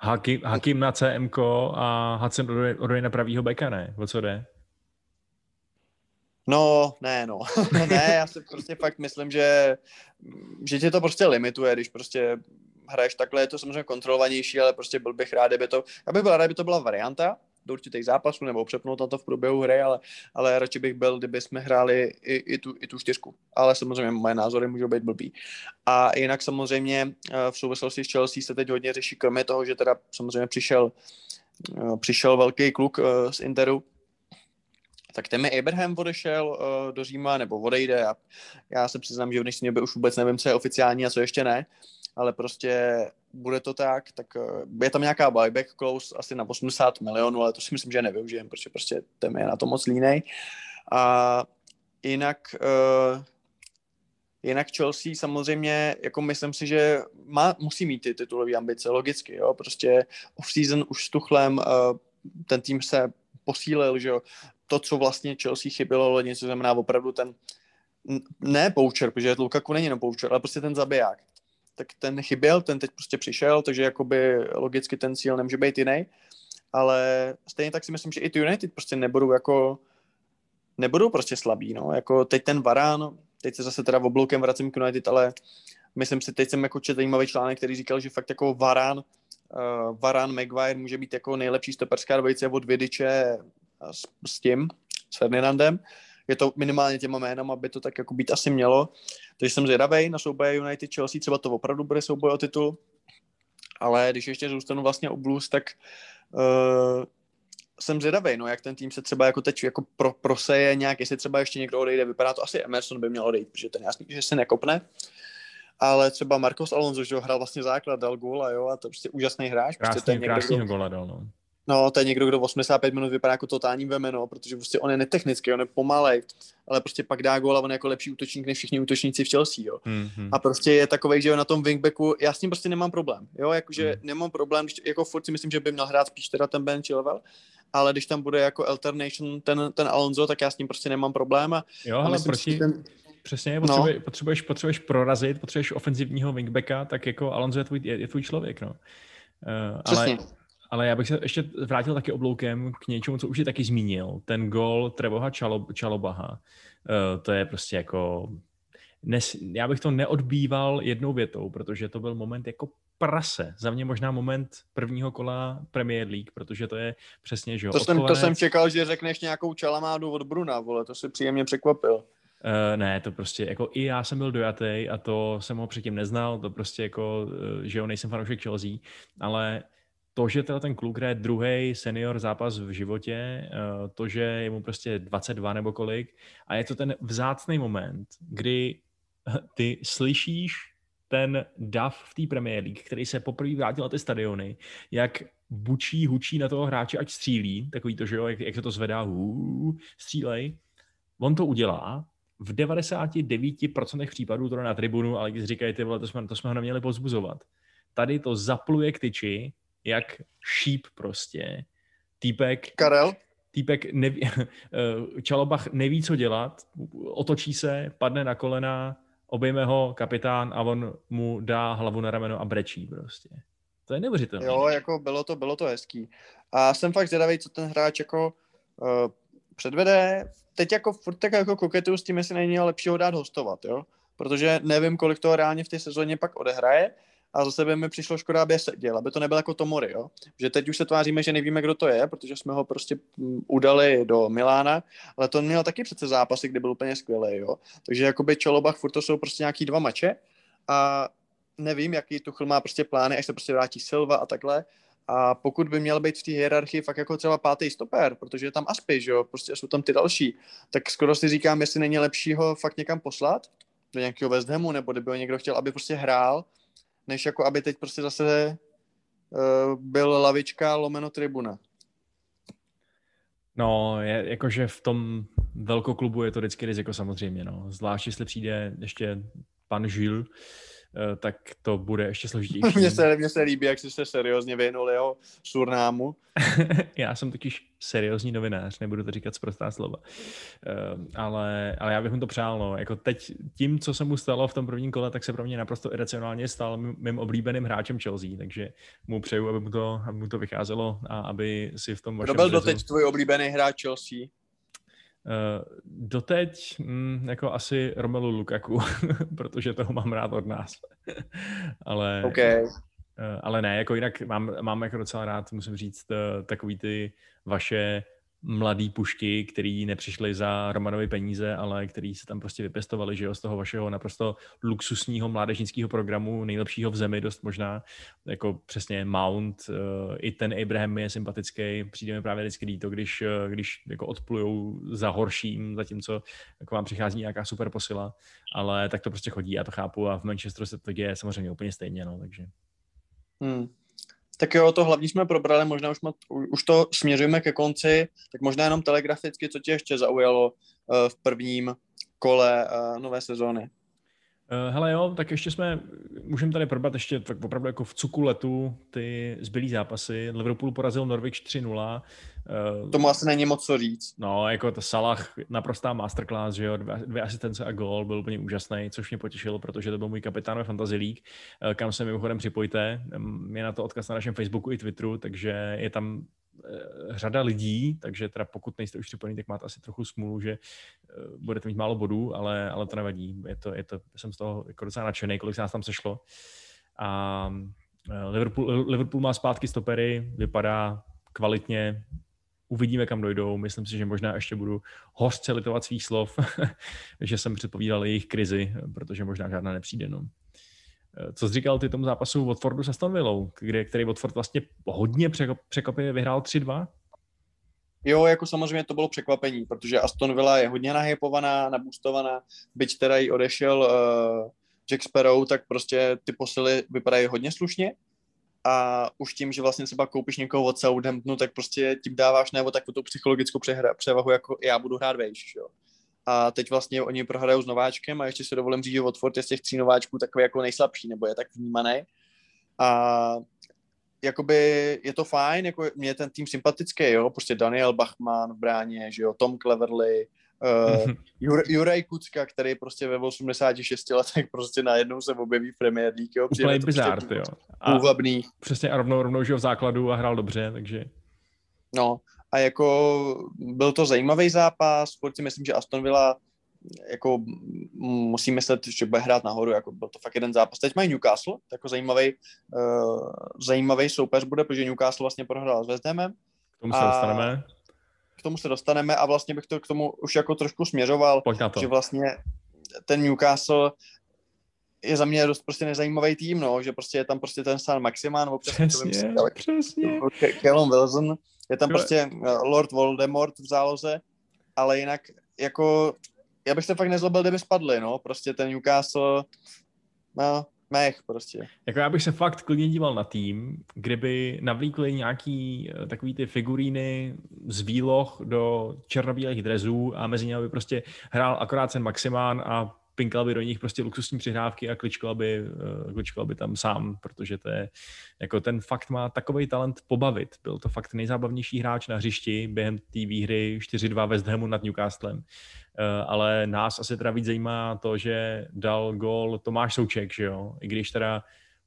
Hakim, Hakim na CMK a Hudson odejde na pravýho beka, ne? O co jde? No, ne, no. ne, já si prostě fakt myslím, že, že tě to prostě limituje, když prostě hraješ takhle, je to samozřejmě kontrolovanější, ale prostě byl bych rád, kdyby to, já bych byl rád, kdyby to byla varianta do určitých zápasů nebo přepnout na to v průběhu hry, ale, ale radši bych byl, kdyby jsme hráli i, i, tu, i tu čtyřku. Ale samozřejmě moje názory můžou být blbý. A jinak samozřejmě eh, v souvislosti s Chelsea se teď hodně řeší, kromě toho, že teda samozřejmě přišel, eh, přišel velký kluk eh, z Interu, tak Temi Abraham odešel uh, do Říma, nebo odejde. Já, já se přiznám, že v dnešní době už vůbec nevím, co je oficiální a co ještě ne ale prostě bude to tak, tak eh, je tam nějaká buyback close asi na 80 milionů, ale to si myslím, že nevyužijem, protože prostě ten je na to moc línej. A jinak, uh, jinak Chelsea samozřejmě, jako myslím si, že má, musí mít ty titulové ambice, logicky, jo, prostě off-season už s Tuchlem uh, ten tým se posílil, že jo, to, co vlastně Chelsea chybilo, něco znamená opravdu ten, ne poucher, protože Lukaku není jenom poucher, ale prostě ten zabiják tak ten chyběl, ten teď prostě přišel, takže jakoby logicky ten cíl nemůže být jiný. Ale stejně tak si myslím, že i ty United prostě nebudou jako nebudou prostě slabí, no. Jako teď ten Varán, teď se zase teda v obloukem vracím k United, ale myslím si, teď jsem jako četl zajímavý článek, který říkal, že fakt jako Varán, uh, Varán Maguire může být jako nejlepší stoperská dvojice od Vidiče s, s tím, s Ferdinandem je to minimálně těma jménama, aby to tak jako být asi mělo. Takže jsem zvědavý na souboje United Chelsea, třeba to opravdu bude souboj o titul, ale když ještě zůstanu vlastně u Blues, tak uh, jsem zvědavý, no, jak ten tým se třeba jako teď jako pro, proseje nějak, jestli třeba ještě někdo odejde, vypadá to asi Emerson by měl odejít, protože ten jasný, že se nekopne, ale třeba Marcos Alonso, že ho hrál vlastně základ, dal góla, jo, a to je prostě úžasný hráč. Krásný, prostě ten krásný kdo... góla dal, no. No, to je někdo, kdo 85 minut vypadá jako totální vemeno, protože prostě on je netechnický, on je pomalej, ale prostě pak dá gól a on je jako lepší útočník než všichni útočníci v Chelsea, jo. Mm-hmm. A prostě je takový, že na tom wingbacku, já s ním prostě nemám problém, jo, jakože mm. nemám problém, když, jako furt si myslím, že by měl hrát spíš teda ten Ben Chilwell, ale když tam bude jako alternation ten, ten Alonso, tak já s ním prostě nemám problém. A, jo, ale proti, ten... Přesně, potřebuješ, no. potřebuješ, potřebuješ prorazit, potřebuješ ofenzivního wingbacka, tak jako Alonso je tvůj, je, je tvůj člověk, no. Uh, ale, ale já bych se ještě vrátil taky obloukem k něčemu, co už je taky zmínil. Ten gol Trevoha Čalob, Čalobaha. Uh, to je prostě jako... Nes, já bych to neodbýval jednou větou, protože to byl moment jako prase. Za mě možná moment prvního kola Premier League, protože to je přesně, že jo. To, jsem, to jsem čekal, že řekneš nějakou čalamádu od Bruna, vole, to si příjemně překvapil. Uh, ne, to prostě jako i já jsem byl dojatý a to jsem ho předtím neznal, to prostě jako, uh, že jo, nejsem fanoušek Chelsea, ale to, že teda ten kluk hraje druhý senior zápas v životě, eh, to, že je mu prostě 22 nebo kolik, a je to ten vzácný moment, kdy ty slyšíš ten dav v té Premier League, který se poprvé vrátil na ty stadiony, jak bučí, hučí na toho hráče, ať střílí, takový to, že jo, jak, jak se to zvedá, hů, střílej. On to udělá, v 99% případů to na tribunu, ale když říkají, ty vole, to jsme, to jsme ho neměli pozbuzovat. Tady to zapluje k tyči jak šíp prostě. Týpek... Karel? týpek neví, Čalobach neví, co dělat, otočí se, padne na kolena, obejme ho kapitán a on mu dá hlavu na rameno a brečí prostě. To je neuvěřitelné. Jo, jako bylo to, bylo to hezký. A jsem fakt zvědavý, co ten hráč jako uh, předvede. Teď jako furt tak jako koketuju s tím, jestli není lepšího dát hostovat, jo? Protože nevím, kolik toho reálně v té sezóně pak odehraje, a za sebe mi přišlo škoda, aby seděl, aby to nebylo jako Tomori, jo? že teď už se tváříme, že nevíme, kdo to je, protože jsme ho prostě mm, udali do Milána, ale to měl taky přece zápasy, kde byl úplně skvělý, jo? takže jakoby Čolobach furt to jsou prostě nějaký dva mače a nevím, jaký Tuchl má prostě plány, až se prostě vrátí Silva a takhle, a pokud by měl být v té hierarchii fakt jako třeba pátý stoper, protože je tam Aspy, že jo, prostě jsou tam ty další, tak skoro si říkám, jestli není lepší ho fakt někam poslat, do nějakého West Hamu, nebo kdyby ho někdo chtěl, aby prostě hrál, než jako aby teď prostě zase uh, byl lavička lomeno tribuna. No, je, jakože v tom velkoklubu je to vždycky riziko samozřejmě, no. Zvlášť, jestli přijde ještě pan Žil, tak to bude ještě složitější. Mně se, mně se líbí, jak jsi se seriózně věnul jeho surnámu. já jsem totiž seriózní novinář, nebudu to říkat zprostá slova. Eh, ale, ale já bych mu to přál, no. Jako teď tím, co se mu stalo v tom prvním kole, tak se pro mě naprosto iracionálně stal mým oblíbeným hráčem Chelsea, takže mu přeju, aby mu to, aby mu to vycházelo a aby si v tom vašem Kdo byl doteď tvůj oblíbený hráč Chelsea? Uh, doteď mm, jako asi Romelu Lukaku, protože toho mám rád od nás. ale, okay. uh, ale ne, jako jinak mám, mám jako docela rád, musím říct, uh, takový ty vaše mladý pušky, který nepřišli za Romanovi peníze, ale který se tam prostě vypestovali, že jo, z toho vašeho naprosto luxusního mládežnického programu, nejlepšího v zemi, dost možná, jako přesně Mount, uh, i ten Abraham je sympatický, přijde mi právě vždycky líto, když, uh, když jako odplujou za horším, zatímco jako vám přichází nějaká super posila, ale tak to prostě chodí, já to chápu a v Manchesteru se to děje samozřejmě úplně stejně, no, takže. Hmm. Tak jo, to hlavní jsme probrali, možná už, má, už to směřujeme ke konci, tak možná jenom telegraficky, co tě ještě zaujalo uh, v prvním kole uh, nové sezóny. Uh, hele jo, tak ještě jsme, můžeme tady probrat ještě tak opravdu jako v cuku letu ty zbylý zápasy. Liverpool porazil Norwich 3-0. Uh, Tomu asi není moc co říct. No, jako to Salah, naprostá masterclass, že jo, dvě, dvě asistence a gol, byl úplně úžasný, což mě potěšilo, protože to byl můj kapitán ve Fantasy League, uh, kam se mimochodem připojte. Je na to odkaz na našem Facebooku i Twitteru, takže je tam Eh, řada lidí, takže teda pokud nejste už připojený, tak máte asi trochu smůlu, že eh, budete mít málo bodů, ale, ale to nevadí. Je to, je to, jsem z toho jako docela nadšený, kolik se nás tam sešlo. A eh, Liverpool, Liverpool má zpátky stopery, vypadá kvalitně, uvidíme, kam dojdou. Myslím si, že možná ještě budu hořce litovat svých slov, že jsem předpovídal jejich krizi, protože možná žádná nepřijde. No. Eh, co jsi říkal ty tomu zápasu Watfordu s Aston Villou, kde, který Watford vlastně hodně překvapivě vyhrál 3-2? Jo, jako samozřejmě to bylo překvapení, protože Aston Villa je hodně nahypovaná, nabustovaná, byť teda jí odešel uh, Jack Sparrow, tak prostě ty posily vypadají hodně slušně a už tím, že vlastně třeba koupíš někoho od Southamptonu, tak prostě tím dáváš nebo takovou tu psychologickou převahu, jako já budu hrát vejš, jo a teď vlastně oni prohrajou s nováčkem a ještě si dovolím říct, že Watford je z těch tří nováčků takový jako nejslabší, nebo je tak vnímaný. A jakoby je to fajn, jako mě ten tým sympatický, jo, prostě Daniel Bachmann v bráně, že jo, Tom Cleverly, uh, Jur, Juraj Kucka, který prostě ve 86 letech prostě najednou se objeví v Premier League, jo. Úplně bizár, prostě jo. A půvabný. Přesně a rovnou, rovnou, že v základu a hrál dobře, takže... No, a jako byl to zajímavý zápas, furt si myslím, že Aston Villa jako musím myslet, že bude hrát nahoru, jako byl to fakt jeden zápas. Teď mají Newcastle, jako zajímavý, uh, zajímavý soupeř bude, protože Newcastle vlastně prohrál s West Hamem. K tomu se dostaneme. K tomu se dostaneme a vlastně bych to k tomu už jako trošku směřoval, že vlastně ten Newcastle je za mě dost prostě nezajímavý tým, no, že prostě je tam prostě ten San Maximán, občas přesně, ale, přesně. Callum Wilson, je tam prostě eh, Lord Voldemort v záloze, ale jinak jako já bych se fakt nezlobil, kdyby spadli, no, prostě ten Newcastle, no, mech prostě. Jako já bych se fakt klidně díval na tým, kdyby navlíkli nějaký eh, takový ty figuríny z výloh do černobílých drezů a mezi nimi by prostě hrál akorát ten Maximán a pinkal by do nich prostě luxusní přihrávky a kličkoval by, uh, kličkoval by tam sám, protože to je, jako ten fakt má takový talent pobavit. Byl to fakt nejzábavnější hráč na hřišti během té výhry 4-2 West Hamu nad Newcastlem. Uh, ale nás asi teda víc zajímá to, že dal gol Tomáš Souček, že jo? I když teda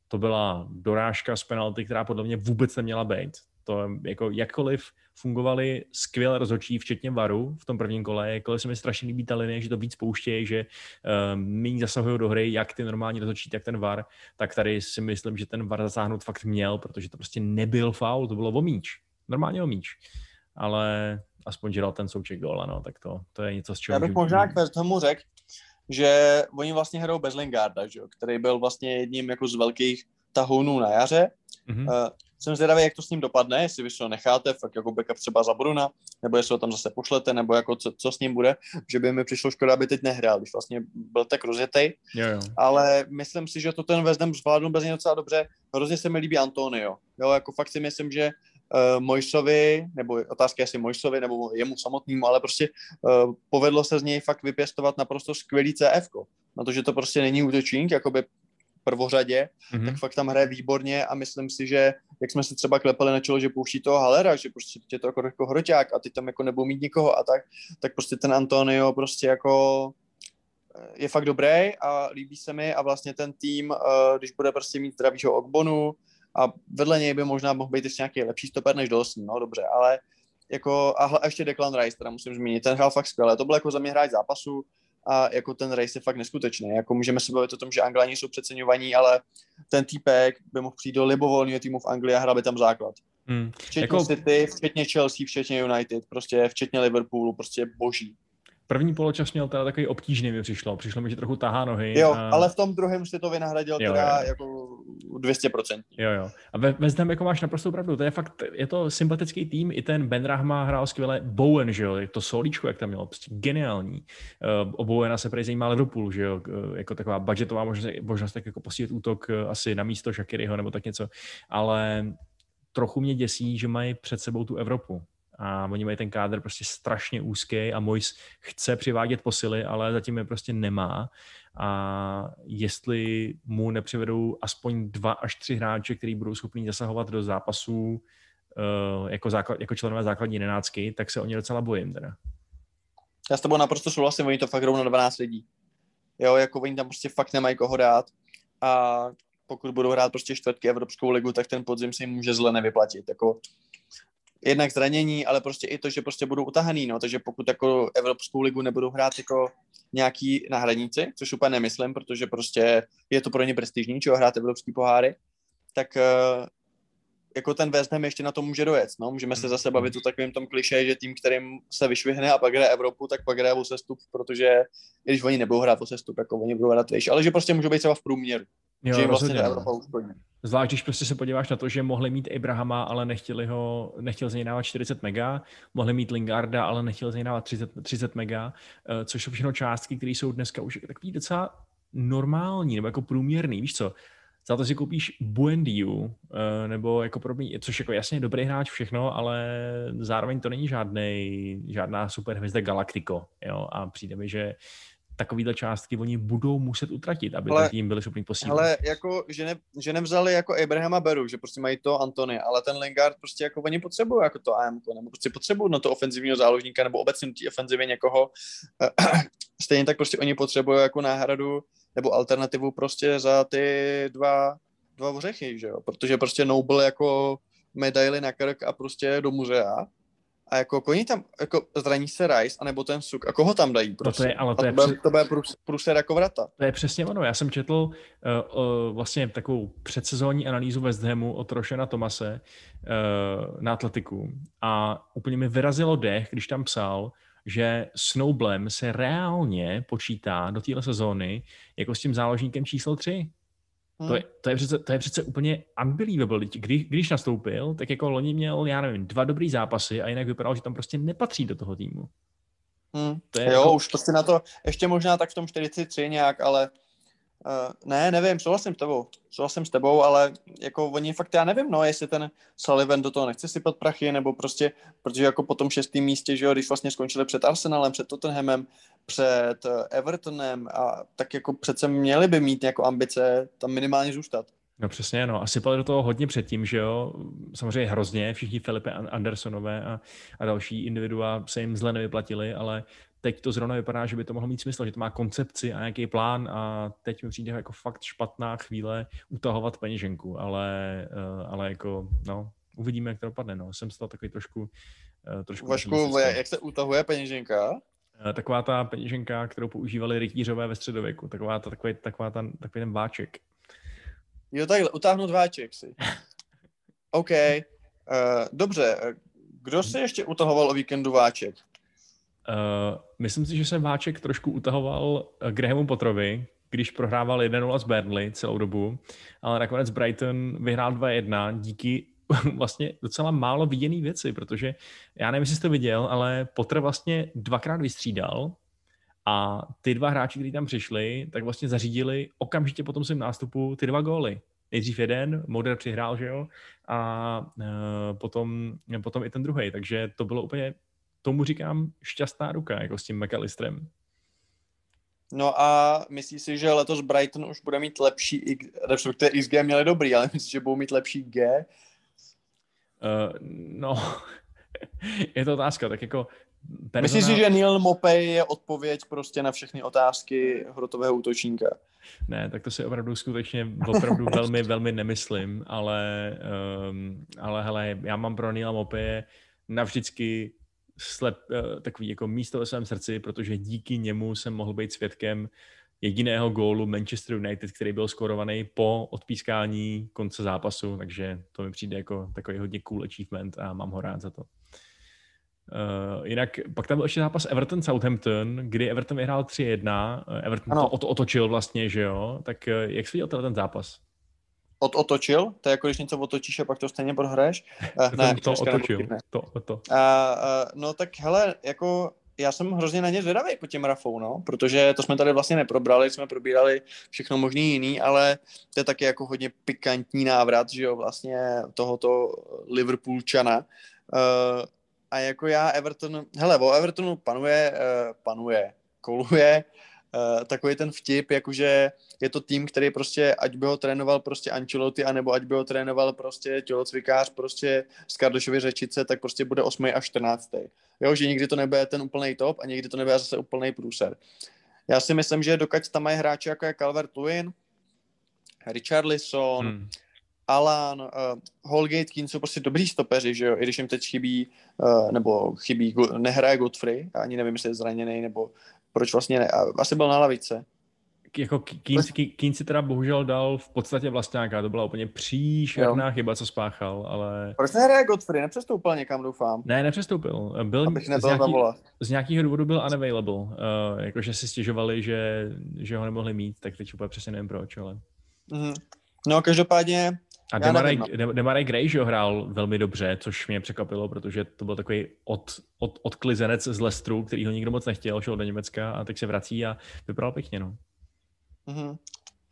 to byla dorážka z penalty, která podle mě vůbec neměla být. To jako jakkoliv fungovaly skvěle rozhodčí, včetně Varu v tom prvním kole, jakkoliv se mi strašně líbí ta linie, že to víc pouštějí, že um, méně zasahují do hry, jak ty normální rozhodčí, tak ten Var, tak tady si myslím, že ten Var zasáhnout fakt měl, protože to prostě nebyl faul, to bylo omíč, normálně omíč. Ale aspoň, že dal ten souček gól, ano, tak to, to je něco, z čeho... Já bych možná k tomu řekl, že oni vlastně hrajou bez Lingarda, že jo, který byl vlastně jedním jako z velkých tahounů na jaře. Mm-hmm. Uh, jsem zvědavý, jak to s ním dopadne, jestli vy to necháte fakt jako backup třeba za Bruna, nebo jestli ho tam zase pošlete, nebo jako co, co s ním bude, že by mi přišlo škoda, aby teď nehrál, když vlastně byl tak rozjetej. Jo, jo. Ale myslím si, že to ten Vezdem zvládnu bez něj docela dobře. Hrozně se mi líbí Antonio. Jo, jako fakt si myslím, že uh, Mojsovi, nebo otázka jestli Mojsovi, nebo jemu samotnému, ale prostě uh, povedlo se z něj fakt vypěstovat naprosto skvělý CF. Na to, že to prostě není útočník, jakoby prvořadě, mm-hmm. tak fakt tam hraje výborně a myslím si, že jak jsme se třeba klepali na čelo, že pouští toho Halera, že prostě je to jako, jako hroťák a ty tam jako nebudou mít nikoho a tak, tak prostě ten Antonio prostě jako eh, je fakt dobrý a líbí se mi a vlastně ten tým, eh, když bude prostě mít zdravýho Ogbonu a vedle něj by možná mohl být ještě nějaký lepší stoper než Dawson, no dobře, ale jako a, a ještě Declan Rice, teda musím zmínit, ten hrál fakt skvěle, to byl jako za mě hráč zápasu, a jako ten race je fakt neskutečný. Jako můžeme se bavit o tom, že Anglani jsou přeceňovaní, ale ten týpek by mohl přijít do libovolného týmu v Anglii a hrál by tam základ. Hmm. Včetně jako... City, včetně Chelsea, včetně United, prostě včetně Liverpoolu, prostě boží. První poločas měl teda takový obtížný mi přišlo. Přišlo mi, že trochu tahá nohy. Jo, a... ale v tom druhém si to vynahradil jo, teda jo. jako 200%. Jo, jo. A ve, ve Zdem jako máš naprosto pravdu. To je fakt, je to sympatický tým. I ten Ben Rahma hrál skvěle. Bowen, že jo, to solíčko, jak tam mělo, prostě geniální. Uh, o Bowena se prej zajímá Liverpool, že jo, uh, jako taková budgetová možnost, možnost tak jako posílit útok uh, asi na místo Shakiryho nebo tak něco. Ale trochu mě děsí, že mají před sebou tu Evropu a oni mají ten kádr prostě strašně úzký a Mois chce přivádět posily, ale zatím je prostě nemá a jestli mu nepřivedou aspoň dva až tři hráče, kteří budou schopni zasahovat do zápasů uh, jako, základ, jako členové základní jedenáctky, tak se o ně docela bojím teda. Já s tebou naprosto souhlasím, oni to fakt na 12 lidí. Jo, jako oni tam prostě fakt nemají koho dát a pokud budou hrát prostě čtvrtky Evropskou ligu, tak ten podzim se jim může zle nevyplatit. Jako jednak zranění, ale prostě i to, že prostě budou utahaný, no, takže pokud jako Evropskou ligu nebudou hrát jako nějaký náhradníci, což úplně nemyslím, protože prostě je to pro ně prestižní, čeho hrát Evropský poháry, tak uh, jako ten West Ham ještě na to může dojet. No? Můžeme se zase bavit o takovém tom kliše, že tým, kterým se vyšvihne a pak hraje Evropu, tak pak hraje o sestup, protože i když oni nebudou hrát o sestup, jako oni budou hrát výš, ale že prostě můžou být třeba v průměru. Jo, že jim vlastně no. Evropa Zvlášť, když prostě se podíváš na to, že mohli mít Abrahama, ale nechtěli ho, nechtěl z něj dávat 40 mega, mohli mít Lingarda, ale nechtěl z něj dávat 30, 30 mega, eh, což jsou všechno částky, které jsou dneska už takový docela normální, nebo jako průměrný, víš co, za to si koupíš Buendiu, eh, nebo jako podobný, což jako jasně dobrý hráč všechno, ale zároveň to není žádný, žádná super hvězda Galactico, jo, a přijde mi, že takovýhle částky oni budou muset utratit, aby ale, ten tým byli schopni posílit. Ale jako, že, ne, že nevzali jako Abrahama Beru, že prostě mají to Antony, ale ten Lingard prostě jako oni potřebují jako to AM, nebo prostě potřebují na to ofenzivního záložníka, nebo obecně té ofenzivě někoho. Stejně tak prostě oni potřebují jako náhradu nebo alternativu prostě za ty dva, dva ořechy, že jo? Protože prostě Noble jako medaily na krk a prostě do muzea a jako koní tam, jako zraní se Rice, anebo ten Suk, a koho tam dají prostě? No to je, ale to, to, je bude, přes... to bude průser jako vrata. To je přesně ono, já jsem četl uh, uh, vlastně takovou předsezónní analýzu West Hamu od Rošena Tomase uh, na atletiku a úplně mi vyrazilo dech, když tam psal, že Snowblem se reálně počítá do téhle sezóny jako s tím záložníkem číslo 3. Hmm. To, je, to, je přece, to je přece úplně unbelievable. Když, když nastoupil, tak jako loni měl, já nevím, dva dobrý zápasy a jinak vypadalo, že tam prostě nepatří do toho týmu. Hmm. To je jo, jako... už prostě na to, ještě možná tak v tom 43 nějak, ale Uh, ne, nevím, souhlasím s tebou. Souhlasím s tebou, ale jako oni fakt, já nevím, no, jestli ten Sullivan do toho nechce sypat prachy, nebo prostě, protože jako po tom šestém místě, že jo, když vlastně skončili před Arsenalem, před Tottenhamem, před eh, Evertonem, a tak jako přece měli by mít jako ambice tam minimálně zůstat. No přesně, no. A sypali do toho hodně předtím, že jo. Samozřejmě hrozně, všichni Filipe Andersonové a, a další individua se jim zle nevyplatili, ale teď to zrovna vypadá, že by to mohlo mít smysl, že to má koncepci a nějaký plán a teď mi přijde jako fakt špatná chvíle utahovat peněženku, ale, eh, ale jako, no, uvidíme, jak to dopadne, no. Jsem z toho takový trošku, eh, trošku Vašku, jak se utahuje peněženka? Eh, taková ta peněženka, kterou používali rytířové ve středověku, taková, ta, takový, taková ta, takový ten váček. Jo, takhle, utáhnout váček si. OK. Uh, dobře, kdo se ještě utahoval o víkendu váček? Uh, myslím si, že jsem váček trošku utahoval eh, Grahamu Potrovi, když prohrával 1-0 z Burnley celou dobu, ale nakonec Brighton vyhrál 2-1 díky vlastně docela málo viděný věci, protože já nevím, jestli jste viděl, ale Potter vlastně dvakrát vystřídal a ty dva hráči, kteří tam přišli, tak vlastně zařídili okamžitě po tom svém nástupu ty dva góly. Nejdřív jeden, Moder přihrál, že jo, a uh, potom, potom i ten druhý, takže to bylo úplně tomu říkám šťastná ruka, jako s tím McAllisterem. No a myslíš si, že letos Brighton už bude mít lepší, respektive XG měli dobrý, ale myslíš, že budou mít lepší G? Uh, no, je to otázka, tak jako personál... Myslíš si, že Neil Mopey je odpověď prostě na všechny otázky hrotového útočníka? Ne, tak to si opravdu skutečně opravdu velmi, velmi nemyslím, ale, um, ale hele, já mám pro Neil Mopey navždycky slep, eh, takový jako místo ve svém srdci, protože díky němu jsem mohl být svědkem jediného gólu Manchester United, který byl skorovaný po odpískání konce zápasu, takže to mi přijde jako takový hodně cool achievement a mám ho rád za to. Uh, jinak pak tam byl ještě zápas Everton-Southampton, kdy Everton vyhrál 3-1, eh, Everton ano. to otočil vlastně, že jo, tak jak jsi viděl ten zápas? Od otočil, to je jako když něco otočíš a pak to stejně prohraješ. Uh, ne, to otočil, ne. to, to. Uh, uh, no tak hele, jako já jsem hrozně na ně zvědavý po těm Rafou, no, protože to jsme tady vlastně neprobrali, jsme probírali všechno možný jiný, ale to je taky jako hodně pikantní návrat, že jo, vlastně tohoto Liverpoolčana. Uh, a jako já Everton, hele, o Evertonu panuje, uh, panuje, koluje uh, takový ten vtip, jakože je to tým, který prostě, ať by ho trénoval prostě Ancelotti, anebo ať by ho trénoval prostě tělocvikář prostě z Kardošovy řečice, tak prostě bude 8. a 14. Jo, že nikdy to nebude ten úplný top a někdy to nebude zase úplný průser. Já si myslím, že dokud tam mají hráči jako je Calvert Lewin, Richarlison, hmm. Alan, uh, Holgate, Keane jsou prostě dobrý stopeři, že jo, i když jim teď chybí, uh, nebo chybí, nehraje Godfrey, ani nevím, jestli je zraněný, nebo proč vlastně ne, asi byl na lavice. Jako Keane, si teda bohužel dal v podstatě vlastňáka, to byla úplně příšerná jo. chyba, co spáchal, ale... Proč nehraje Godfrey, nepřestoupil někam, doufám. Ne, nepřestoupil. Byl Abych z, nějaký, z nějakého důvodu byl unavailable, uh, jakože si stěžovali, že, že ho nemohli mít, tak teď úplně přesně nevím proč, ale... Mm-hmm. No, každopádně a Demarai, no. Demarai Gray, že ho hrál velmi dobře, což mě překvapilo, protože to byl takový od, od, odklizenec z Lestru, který ho nikdo moc nechtěl, šel do Německa a teď se vrací a vypadal pěkně, no. Mm-hmm.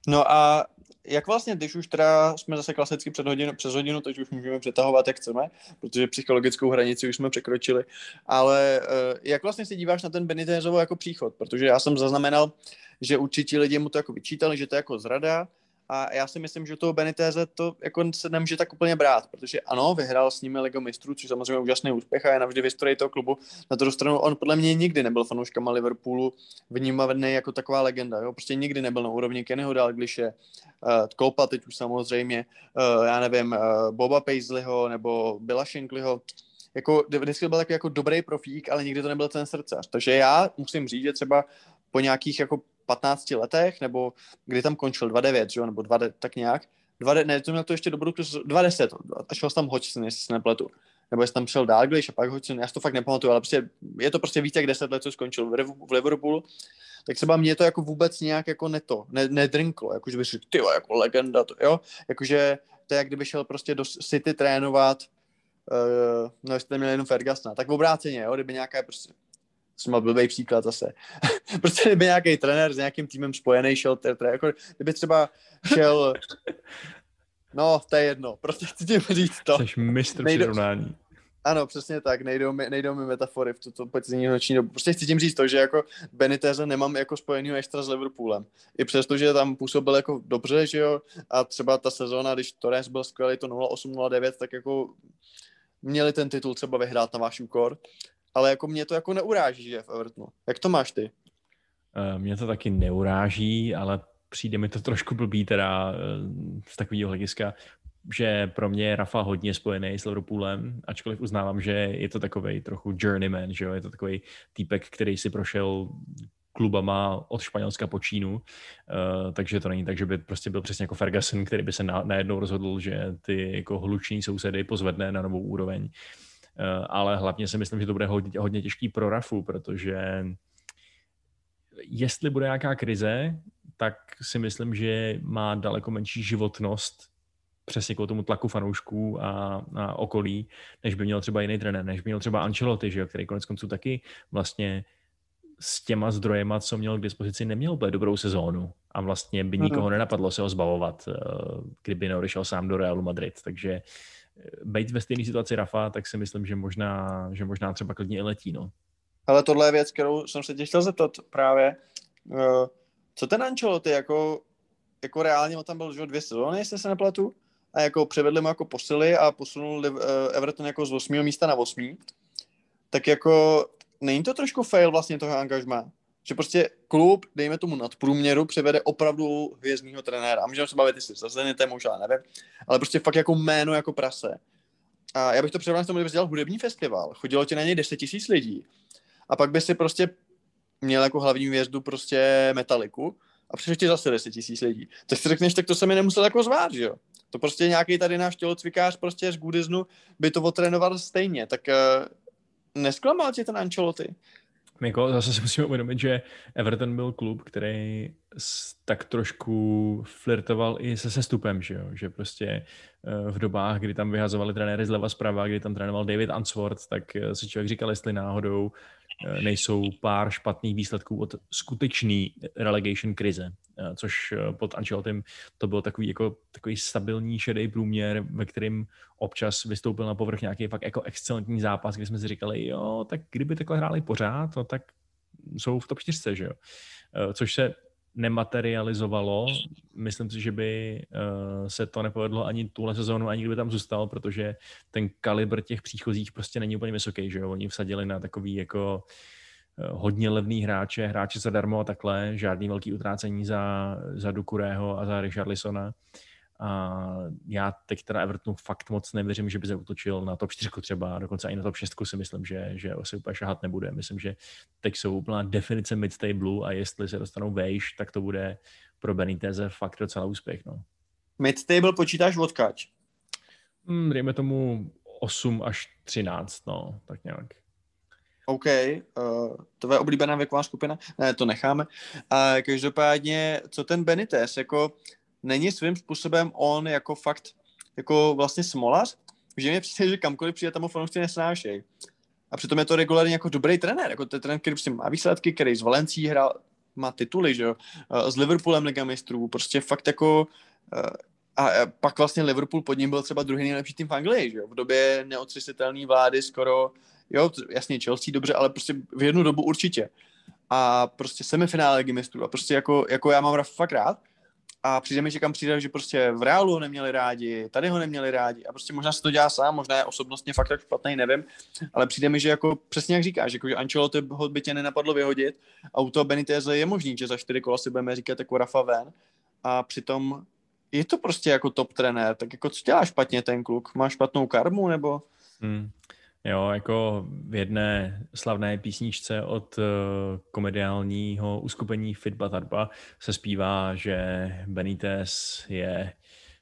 No a jak vlastně, když už teda jsme zase klasicky před hodinu, přes hodinu, teď už můžeme přetahovat, jak chceme, protože psychologickou hranici už jsme překročili, ale uh, jak vlastně se díváš na ten Benitezovo jako příchod? Protože já jsem zaznamenal, že určitě lidi mu to jako vyčítali, že to je jako zrada, a já si myslím, že toho Beniteze to jako se nemůže tak úplně brát, protože ano, vyhrál s nimi Ligu mistrů, což samozřejmě úžasný úspěch a je navždy v historii toho klubu. Na druhou stranu on podle mě nikdy nebyl fanouškama Liverpoolu vnímaný jako taková legenda. Jo? Prostě nikdy nebyl na úrovni Kennyho Dalgliše, uh, Kopa teď už samozřejmě, uh, já nevím, uh, Boba Paisleyho nebo Billa Shanklyho jako, vždycky byl takový jako dobrý profík, ale nikdy to nebyl ten srdcař. Takže já musím říct, že třeba po nějakých jako 15 letech, nebo kdy tam končil 2.9, že jo, nebo 2, tak nějak, 2, ne, to měl to ještě do budoucnu 2.10, a šel tam Hodgson, jestli se nepletu. Nebo jestli tam šel Dalglish a pak Hodgson, já si to fakt nepamatuju, ale prostě je to prostě více jak 10 let, co skončil v Liverpoolu, tak třeba mě to jako vůbec nějak jako neto, ne, nedrinklo, jakože by ty jako legenda, to, jo, jakože to je jak kdyby šel prostě do City trénovat, uh, no jestli měl jenom Fergusona, tak v obráceně, jo, kdyby nějaká prostě jsem mal blbý příklad zase. prostě kdyby nějaký trenér s nějakým týmem spojený šel, jako, kdyby třeba šel, no, to je jedno, prostě chci tím říct to. Jsi mistr Nejde... přirovnání. Ano, přesně tak, nejdou mi, nejdou mi metafory v tuto podzimní noční dobu. Prostě chci tím říct to, že jako Beniteze nemám jako spojený extra s Liverpoolem. I přesto, že tam působil jako dobře, že jo, a třeba ta sezóna, když Torres byl skvělý, to 08-09, tak jako měli ten titul třeba vyhrát na váš úkor, ale jako mě to jako neuráží, že v Evertonu. Jak to máš ty? Uh, mě to taky neuráží, ale přijde mi to trošku blbý teda uh, z takového hlediska, že pro mě je Rafa hodně spojený s Liverpoolem, ačkoliv uznávám, že je to takový trochu journeyman, že jo? je to takový týpek, který si prošel klubama od Španělska po Čínu, uh, takže to není tak, že by prostě byl přesně jako Ferguson, který by se na, najednou rozhodl, že ty jako hluční sousedy pozvedne na novou úroveň. Uh, ale hlavně si myslím, že to bude hodně, hodně těžký pro Rafu, protože jestli bude nějaká krize, tak si myslím, že má daleko menší životnost přesně k tomu tlaku fanoušků a, a okolí, než by měl třeba jiný trenér, než by měl třeba Ancelotti, že jo, který konec konců taky vlastně s těma zdrojema, co měl k dispozici, neměl úplně dobrou sezónu. A vlastně by nikoho nenapadlo se ho zbavovat, eh, kdyby neodešel sám do Realu Madrid, takže eh, být ve stejné situaci Rafa, tak si myslím, že možná, že možná třeba klidně i letí, no. Ale tohle je věc, kterou jsem se tě chtěl zeptat právě. Eh, co ten Ancelotti, jako, jako reálně, on tam byl že dvě sezóny, jestli se nepletu, a jako převedli mu jako posily a posunul Everton jako z 8. místa na 8. Tak jako není to trošku fail vlastně toho angažma? Že prostě klub, dejme tomu nad průměru, převede opravdu hvězdního trenéra. A můžeme se bavit, jestli se možná, nevím. Ale prostě fakt jako jméno, jako prase. A já bych to přirovnal k tomu, kdyby dělal hudební festival. Chodilo ti na něj 10 tisíc lidí. A pak by si prostě měl jako hlavní hvězdu prostě metaliku a přišlo ti zase 10 tisíc lidí. Tak si řekneš, tak to se mi nemusel jako zvát, že jo? To prostě nějaký tady náš tělocvikář prostě z Goodisnu by to otrénoval stejně. Tak uh, nesklamal tě ten Ancelotti? Jako zase si musíme uvědomit, že Everton byl klub, který tak trošku flirtoval i se sestupem, že jo? že prostě eh, v dobách, kdy tam vyhazovali trenéry zleva zprava, kdy tam trénoval David Answorth, tak eh, si člověk říkal, jestli náhodou Eh, nejsou pár špatných výsledků od skutečný relegation krize, což pod Ancelottem to byl takový, jako, takový stabilní šedý průměr, ve kterým občas vystoupil na povrch nějaký fakt jako excelentní zápas, kdy jsme si říkali, jo, tak kdyby takhle hráli pořád, no, tak jsou v top 4, že jo. Což se nematerializovalo. Myslím si, že by uh, se to nepovedlo ani tuhle sezónu, ani kdyby tam zůstal, protože ten kalibr těch příchozích prostě není úplně vysoký, že jo? Oni vsadili na takový jako uh, hodně levný hráče, hráče zadarmo a takhle, žádný velký utrácení za, za Dukurého a za Richarlisona. Uh, a já teď teda Evertonu fakt moc nevěřím, že by se utočil na top 4 třeba, dokonce ani na top 6 si myslím, že, že se úplně šahat nebude. Myslím, že teď jsou úplná definice mid-table a jestli se dostanou vejš, tak to bude pro Beniteze fakt docela úspěch. No. Mid-table počítáš odkač? Hmm, dejme tomu 8 až 13, no, tak nějak. OK, uh, to je oblíbená věková skupina? Ne, to necháme. A uh, každopádně, co ten Benitez, jako není svým způsobem on jako fakt, jako vlastně smolař, že mě přijde, že kamkoliv přijde, tam fanoušci nesnášejí. A přitom je to regulárně jako dobrý trenér, jako ten trenér, který prostě má výsledky, který z Valencí hrál, má tituly, že jo, s Liverpoolem Liga mistrů, prostě fakt jako eh, a pak vlastně Liverpool pod ním byl třeba druhý nejlepší tým v Anglii, že jo, v době neotřesitelné vlády skoro, jo, jasně Chelsea dobře, ale prostě v jednu dobu určitě. A prostě semifinále Ligy mistrů a prostě jako, jako já mám fakt rád a přijde mi, že kam přijde, že prostě v reálu ho neměli rádi, tady ho neměli rádi a prostě možná se to dělá sám, možná je osobnostně fakt tak špatný, nevím, ale přijde mi, že jako přesně jak říkáš, jako, že Ancelotti ho by tě nenapadlo vyhodit a u toho Benitez je možný, že za čtyři kola si budeme říkat jako Rafa ven a přitom je to prostě jako top trenér, tak jako co dělá špatně ten kluk? Má špatnou karmu nebo? Hmm. Jo, jako v jedné slavné písničce od uh, komediálního uskupení Fitba Tarba se zpívá, že Benitez je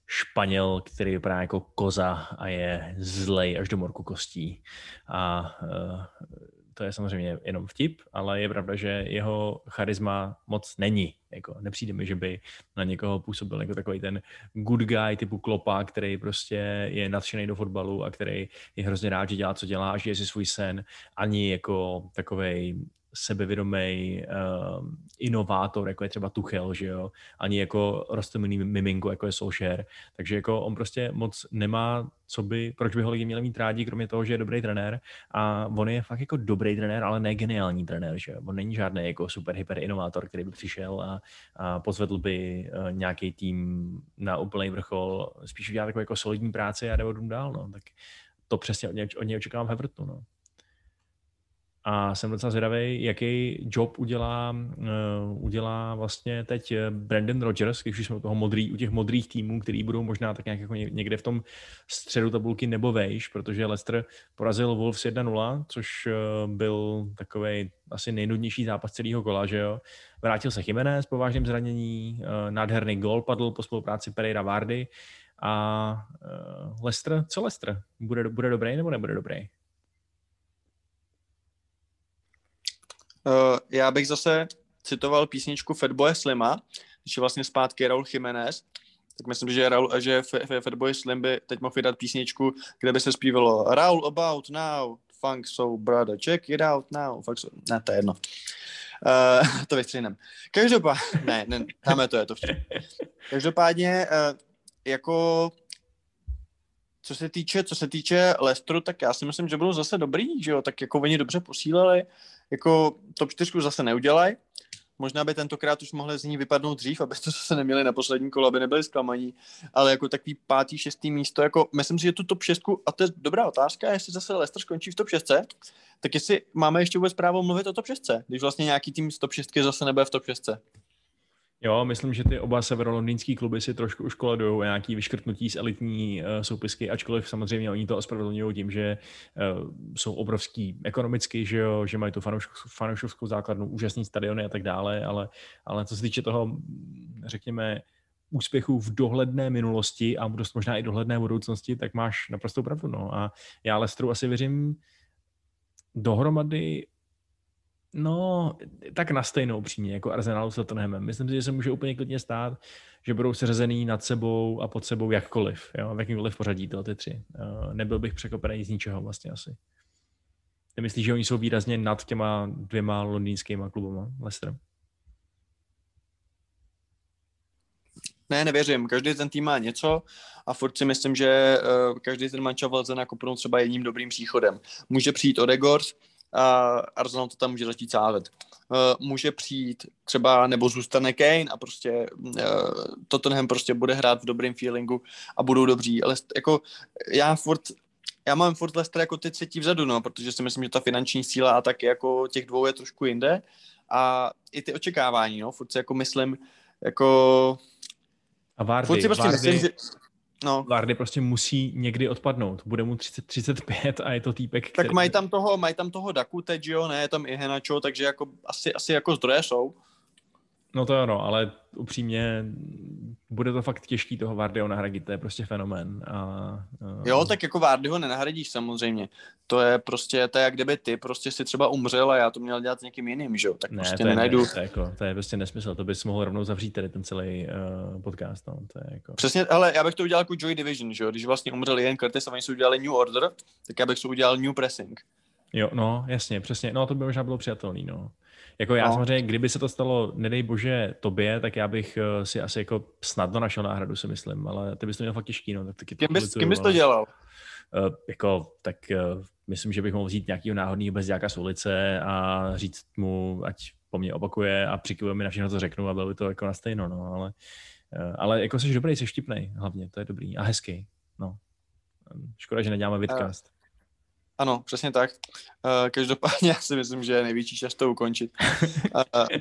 Španěl, který vypadá jako koza a je zlej až do morku kostí. A uh, to je samozřejmě jenom vtip, ale je pravda, že jeho charisma moc není. Jako, nepřijde mi, že by na někoho působil jako takový ten good guy typu Klopa, který prostě je nadšený do fotbalu a který je hrozně rád, že dělá, co dělá a žije si svůj sen. Ani jako takový sebevědomý uh, inovátor, jako je třeba Tuchel, že jo, ani jako rostomilý miminko, jako je Solskjaer. Takže jako on prostě moc nemá, co by, proč by ho lidi měli mít rádi, kromě toho, že je dobrý trenér. A on je fakt jako dobrý trenér, ale ne geniální trenér, že jo. On není žádný jako super hyper inovátor, který by přišel a, a pozvedl by uh, nějaký tým na úplný vrchol. Spíš udělá takovou jako solidní práci a jde dál, no. Tak to přesně od něj, od něj očekávám Evertonu, no a jsem docela zvědavý, jaký job udělá, uh, udělá vlastně teď Brandon Rogers, když jsme u, toho modrý, u těch modrých týmů, který budou možná tak nějak jako někde v tom středu tabulky nebo vejš, protože Leicester porazil Wolves 1-0, což uh, byl takový asi nejnudnější zápas celého kola, že jo. Vrátil se Jiménez po vážném zranění, uh, nádherný gol padl po spolupráci Pereira Vardy a uh, Leicester, co Leicester? Bude, bude dobrý nebo nebude dobrý? Uh, já bych zase citoval písničku Fatboy Slima, když je vlastně zpátky Raul Jiménez, tak myslím, že, Raul, že Fatboy Slim by teď mohl vydat písničku, kde by se zpívalo Raul about now, funk so brother, check it out now, funk so... Ne, to je jedno. Uh, to vystřihnem. Každopádně, ne, ne, tam je to, je to vtip. Každopádně, uh, jako co se týče, co se týče Lestru, tak já si myslím, že budou zase dobrý, že jo, tak jako oni dobře posílali, jako top 4 zase neudělají, možná by tentokrát už mohli z ní vypadnout dřív, aby to zase neměli na poslední kolo, aby nebyli zklamaní, ale jako takový pátý, šestý místo, jako myslím si, že tu top 6, a to je dobrá otázka, jestli zase Leicester skončí v top 6, tak jestli máme ještě vůbec právo mluvit o top 6, když vlastně nějaký tým z top 6 zase nebude v top 6. Jo, myslím, že ty oba severolondýnský kluby si trošku už koledují nějaký vyškrtnutí z elitní uh, soupisky, ačkoliv samozřejmě oni to ospravedlňují tím, že uh, jsou obrovský ekonomicky, že, jo, že mají tu fanouškovskou základnu, úžasný stadiony a tak dále, ale, ale co se týče toho, řekněme, úspěchů v dohledné minulosti a dost možná i dohledné budoucnosti, tak máš naprosto pravdu. No. A já Lestru asi věřím dohromady No, tak na stejnou přímě, jako Arsenalu s Tottenhamem. Myslím si, že se může úplně klidně stát, že budou seřazený nad sebou a pod sebou jakkoliv, jo, v jakýmkoliv pořadí to ty tři. Uh, nebyl bych překopený z ničeho vlastně asi. Ty myslíš, že oni jsou výrazně nad těma dvěma londýnskýma klubama, Leicester? Ne, nevěřím. Každý ten tým má něco a furt si myslím, že uh, každý ten mančav lze nakopnout třeba jedním dobrým příchodem. Může přijít Odegors, a Arsenal to tam může začít sávet. Uh, může přijít třeba, nebo zůstane Kane a prostě uh, Tottenham prostě bude hrát v dobrém feelingu a budou dobří, ale jako já furt já mám furt Leicester jako ty třetí vzadu, no, protože si myslím, že ta finanční síla a taky jako těch dvou je trošku jinde. A i ty očekávání, no, furt si jako myslím, jako a Vardy, furt si prostě Vardy, myslím, že No. Vardy prostě musí někdy odpadnout. Bude mu 30, 35 a je to týpek, který... Tak mají tam toho, mají tam toho Daku teď, jo, ne, je tam i Henacho, takže jako asi, asi jako zdroje jsou. No to ano, ale upřímně bude to fakt těžký toho Vardyho nahradit, to je prostě fenomén. A, a... Jo, tak jako Vardyho nenahradíš samozřejmě. To je prostě, to je jak kdyby ty prostě si třeba umřel a já to měl dělat s někým jiným, že jo? Tak ne, prostě to je, nenajdu. Ne, to, je jako, to je prostě nesmysl, to bys mohl rovnou zavřít tady ten celý uh, podcast. No. To je jako... Přesně, ale já bych to udělal jako Joy Division, že jo? Když vlastně umřel Ian Curtis a oni si udělali New Order, tak já bych to udělal New Pressing. Jo, no, jasně, přesně. No, to by možná bylo přijatelný, no. Jako já no. samozřejmě, kdyby se to stalo, nedej bože, tobě, tak já bych uh, si asi jako snadno našel náhradu, si myslím, ale ty bys to měl fakt těžký, no. Tak taky kým, bys, kým bys to dělal? Uh, jako, tak uh, myslím, že bych mohl vzít nějakého náhodného bezďáka z ulice a říct mu, ať po mně opakuje a přikivuje mi na všechno, co řeknu a bylo by to jako na stejno, no, ale, uh, ale jako jsi dobrý, jsi štipnej hlavně, to je dobrý a hezký, no. Škoda, že neděláme vidcast. Ano, přesně tak. Uh, každopádně já si myslím, že je největší čas to ukončit. Uh,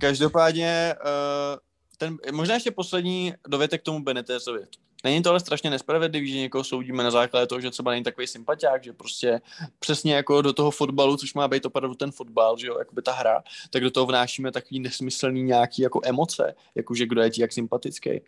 každopádně uh, ten, možná ještě poslední dovětek k tomu Benetézovi. Není to ale strašně nespravedlivý, že někoho soudíme na základě toho, že třeba není takový sympatiák, že prostě přesně jako do toho fotbalu, což má být opravdu ten fotbal, že jo, jakoby ta hra, tak do toho vnášíme takový nesmyslný nějaký jako emoce, jakože kdo je ti jak sympatický.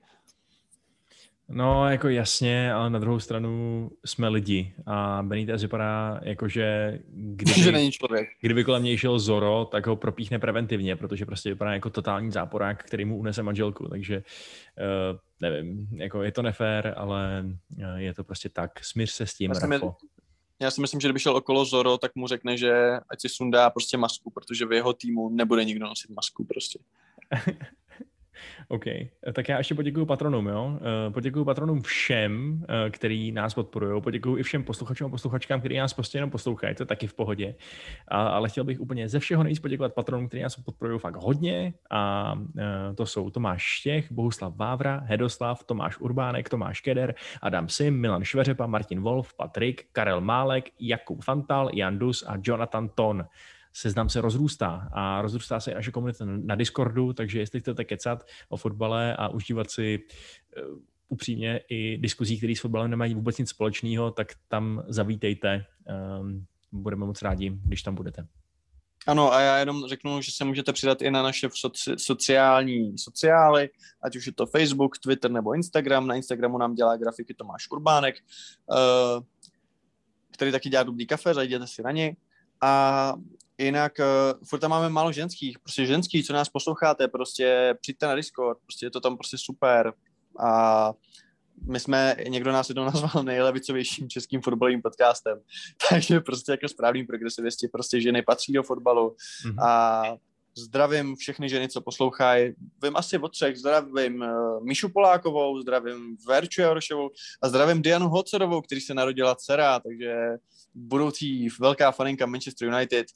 No, jako jasně, ale na druhou stranu jsme lidi a Benitez vypadá jako, že kdyby, že není člověk. kdyby kolem něj šel Zoro, tak ho propíchne preventivně, protože prostě vypadá jako totální záporák, který mu unese manželku, takže uh, nevím, jako je to nefér, ale eh, je to prostě tak. Smíř se s tím, vlastně mi, Já si myslím, že kdyby šel okolo Zoro, tak mu řekne, že ať si sundá prostě masku, protože v jeho týmu nebude nikdo nosit masku prostě. OK, tak já ještě poděkuju patronům, jo. Eh, poděkuju patronům všem, eh, který nás podporují. Poděkuju i všem posluchačům a posluchačkám, kteří nás prostě jenom poslouchají, to je taky v pohodě. A, ale chtěl bych úplně ze všeho nejvíc poděkovat patronům, kteří nás podporují fakt hodně. A eh, to jsou Tomáš Štěch, Bohuslav Vávra, Hedoslav, Tomáš Urbánek, Tomáš Keder, Adam Sim, Milan Šveřepa, Martin Wolf, Patrik, Karel Málek, Jakub Fantal, Jan Dus a Jonathan Ton seznam se rozrůstá a rozrůstá se i naše komunita na Discordu, takže jestli chcete kecat o fotbale a užívat si uh, upřímně i diskuzí, které s fotbalem nemají vůbec nic společného, tak tam zavítejte. Um, budeme moc rádi, když tam budete. Ano, a já jenom řeknu, že se můžete přidat i na naše soci, sociální sociály, ať už je to Facebook, Twitter nebo Instagram. Na Instagramu nám dělá grafiky Tomáš Urbánek, uh, který taky dělá dobrý kafe, zajděte si na něj. A Jinak uh, furt tam máme málo ženských, prostě ženský, co nás posloucháte, prostě přijďte na Discord, prostě je to tam prostě super a my jsme, někdo nás jednou nazval nejlevicovějším českým fotbalovým podcastem, takže prostě jako správný progresivisti, prostě ženy patří do fotbalu mm-hmm. a zdravím všechny ženy, co poslouchají. Vím asi o třech. Zdravím uh, Míšu Polákovou, zdravím Verču Jarošovou a zdravím Dianu Hocerovou, který se narodila dcera, takže budoucí velká faninka Manchester United.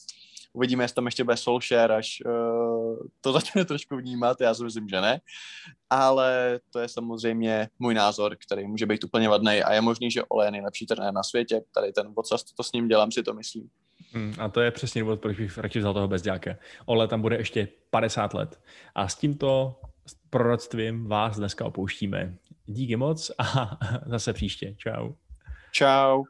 Uvidíme, jestli tam ještě bude Solskjaer, až uh, to začne trošku vnímat, já si myslím, že ne. Ale to je samozřejmě můj názor, který může být úplně vadný a je možný, že Ole je nejlepší trenér na světě. Tady ten vocas, to s ním dělám, si to myslím. Hmm, a to je přesně důvod, proč bych radši vzal toho bezděláka. Ole tam bude ještě 50 let. A s tímto proroctvím vás dneska opouštíme. Díky moc a zase příště. Čau. Čau.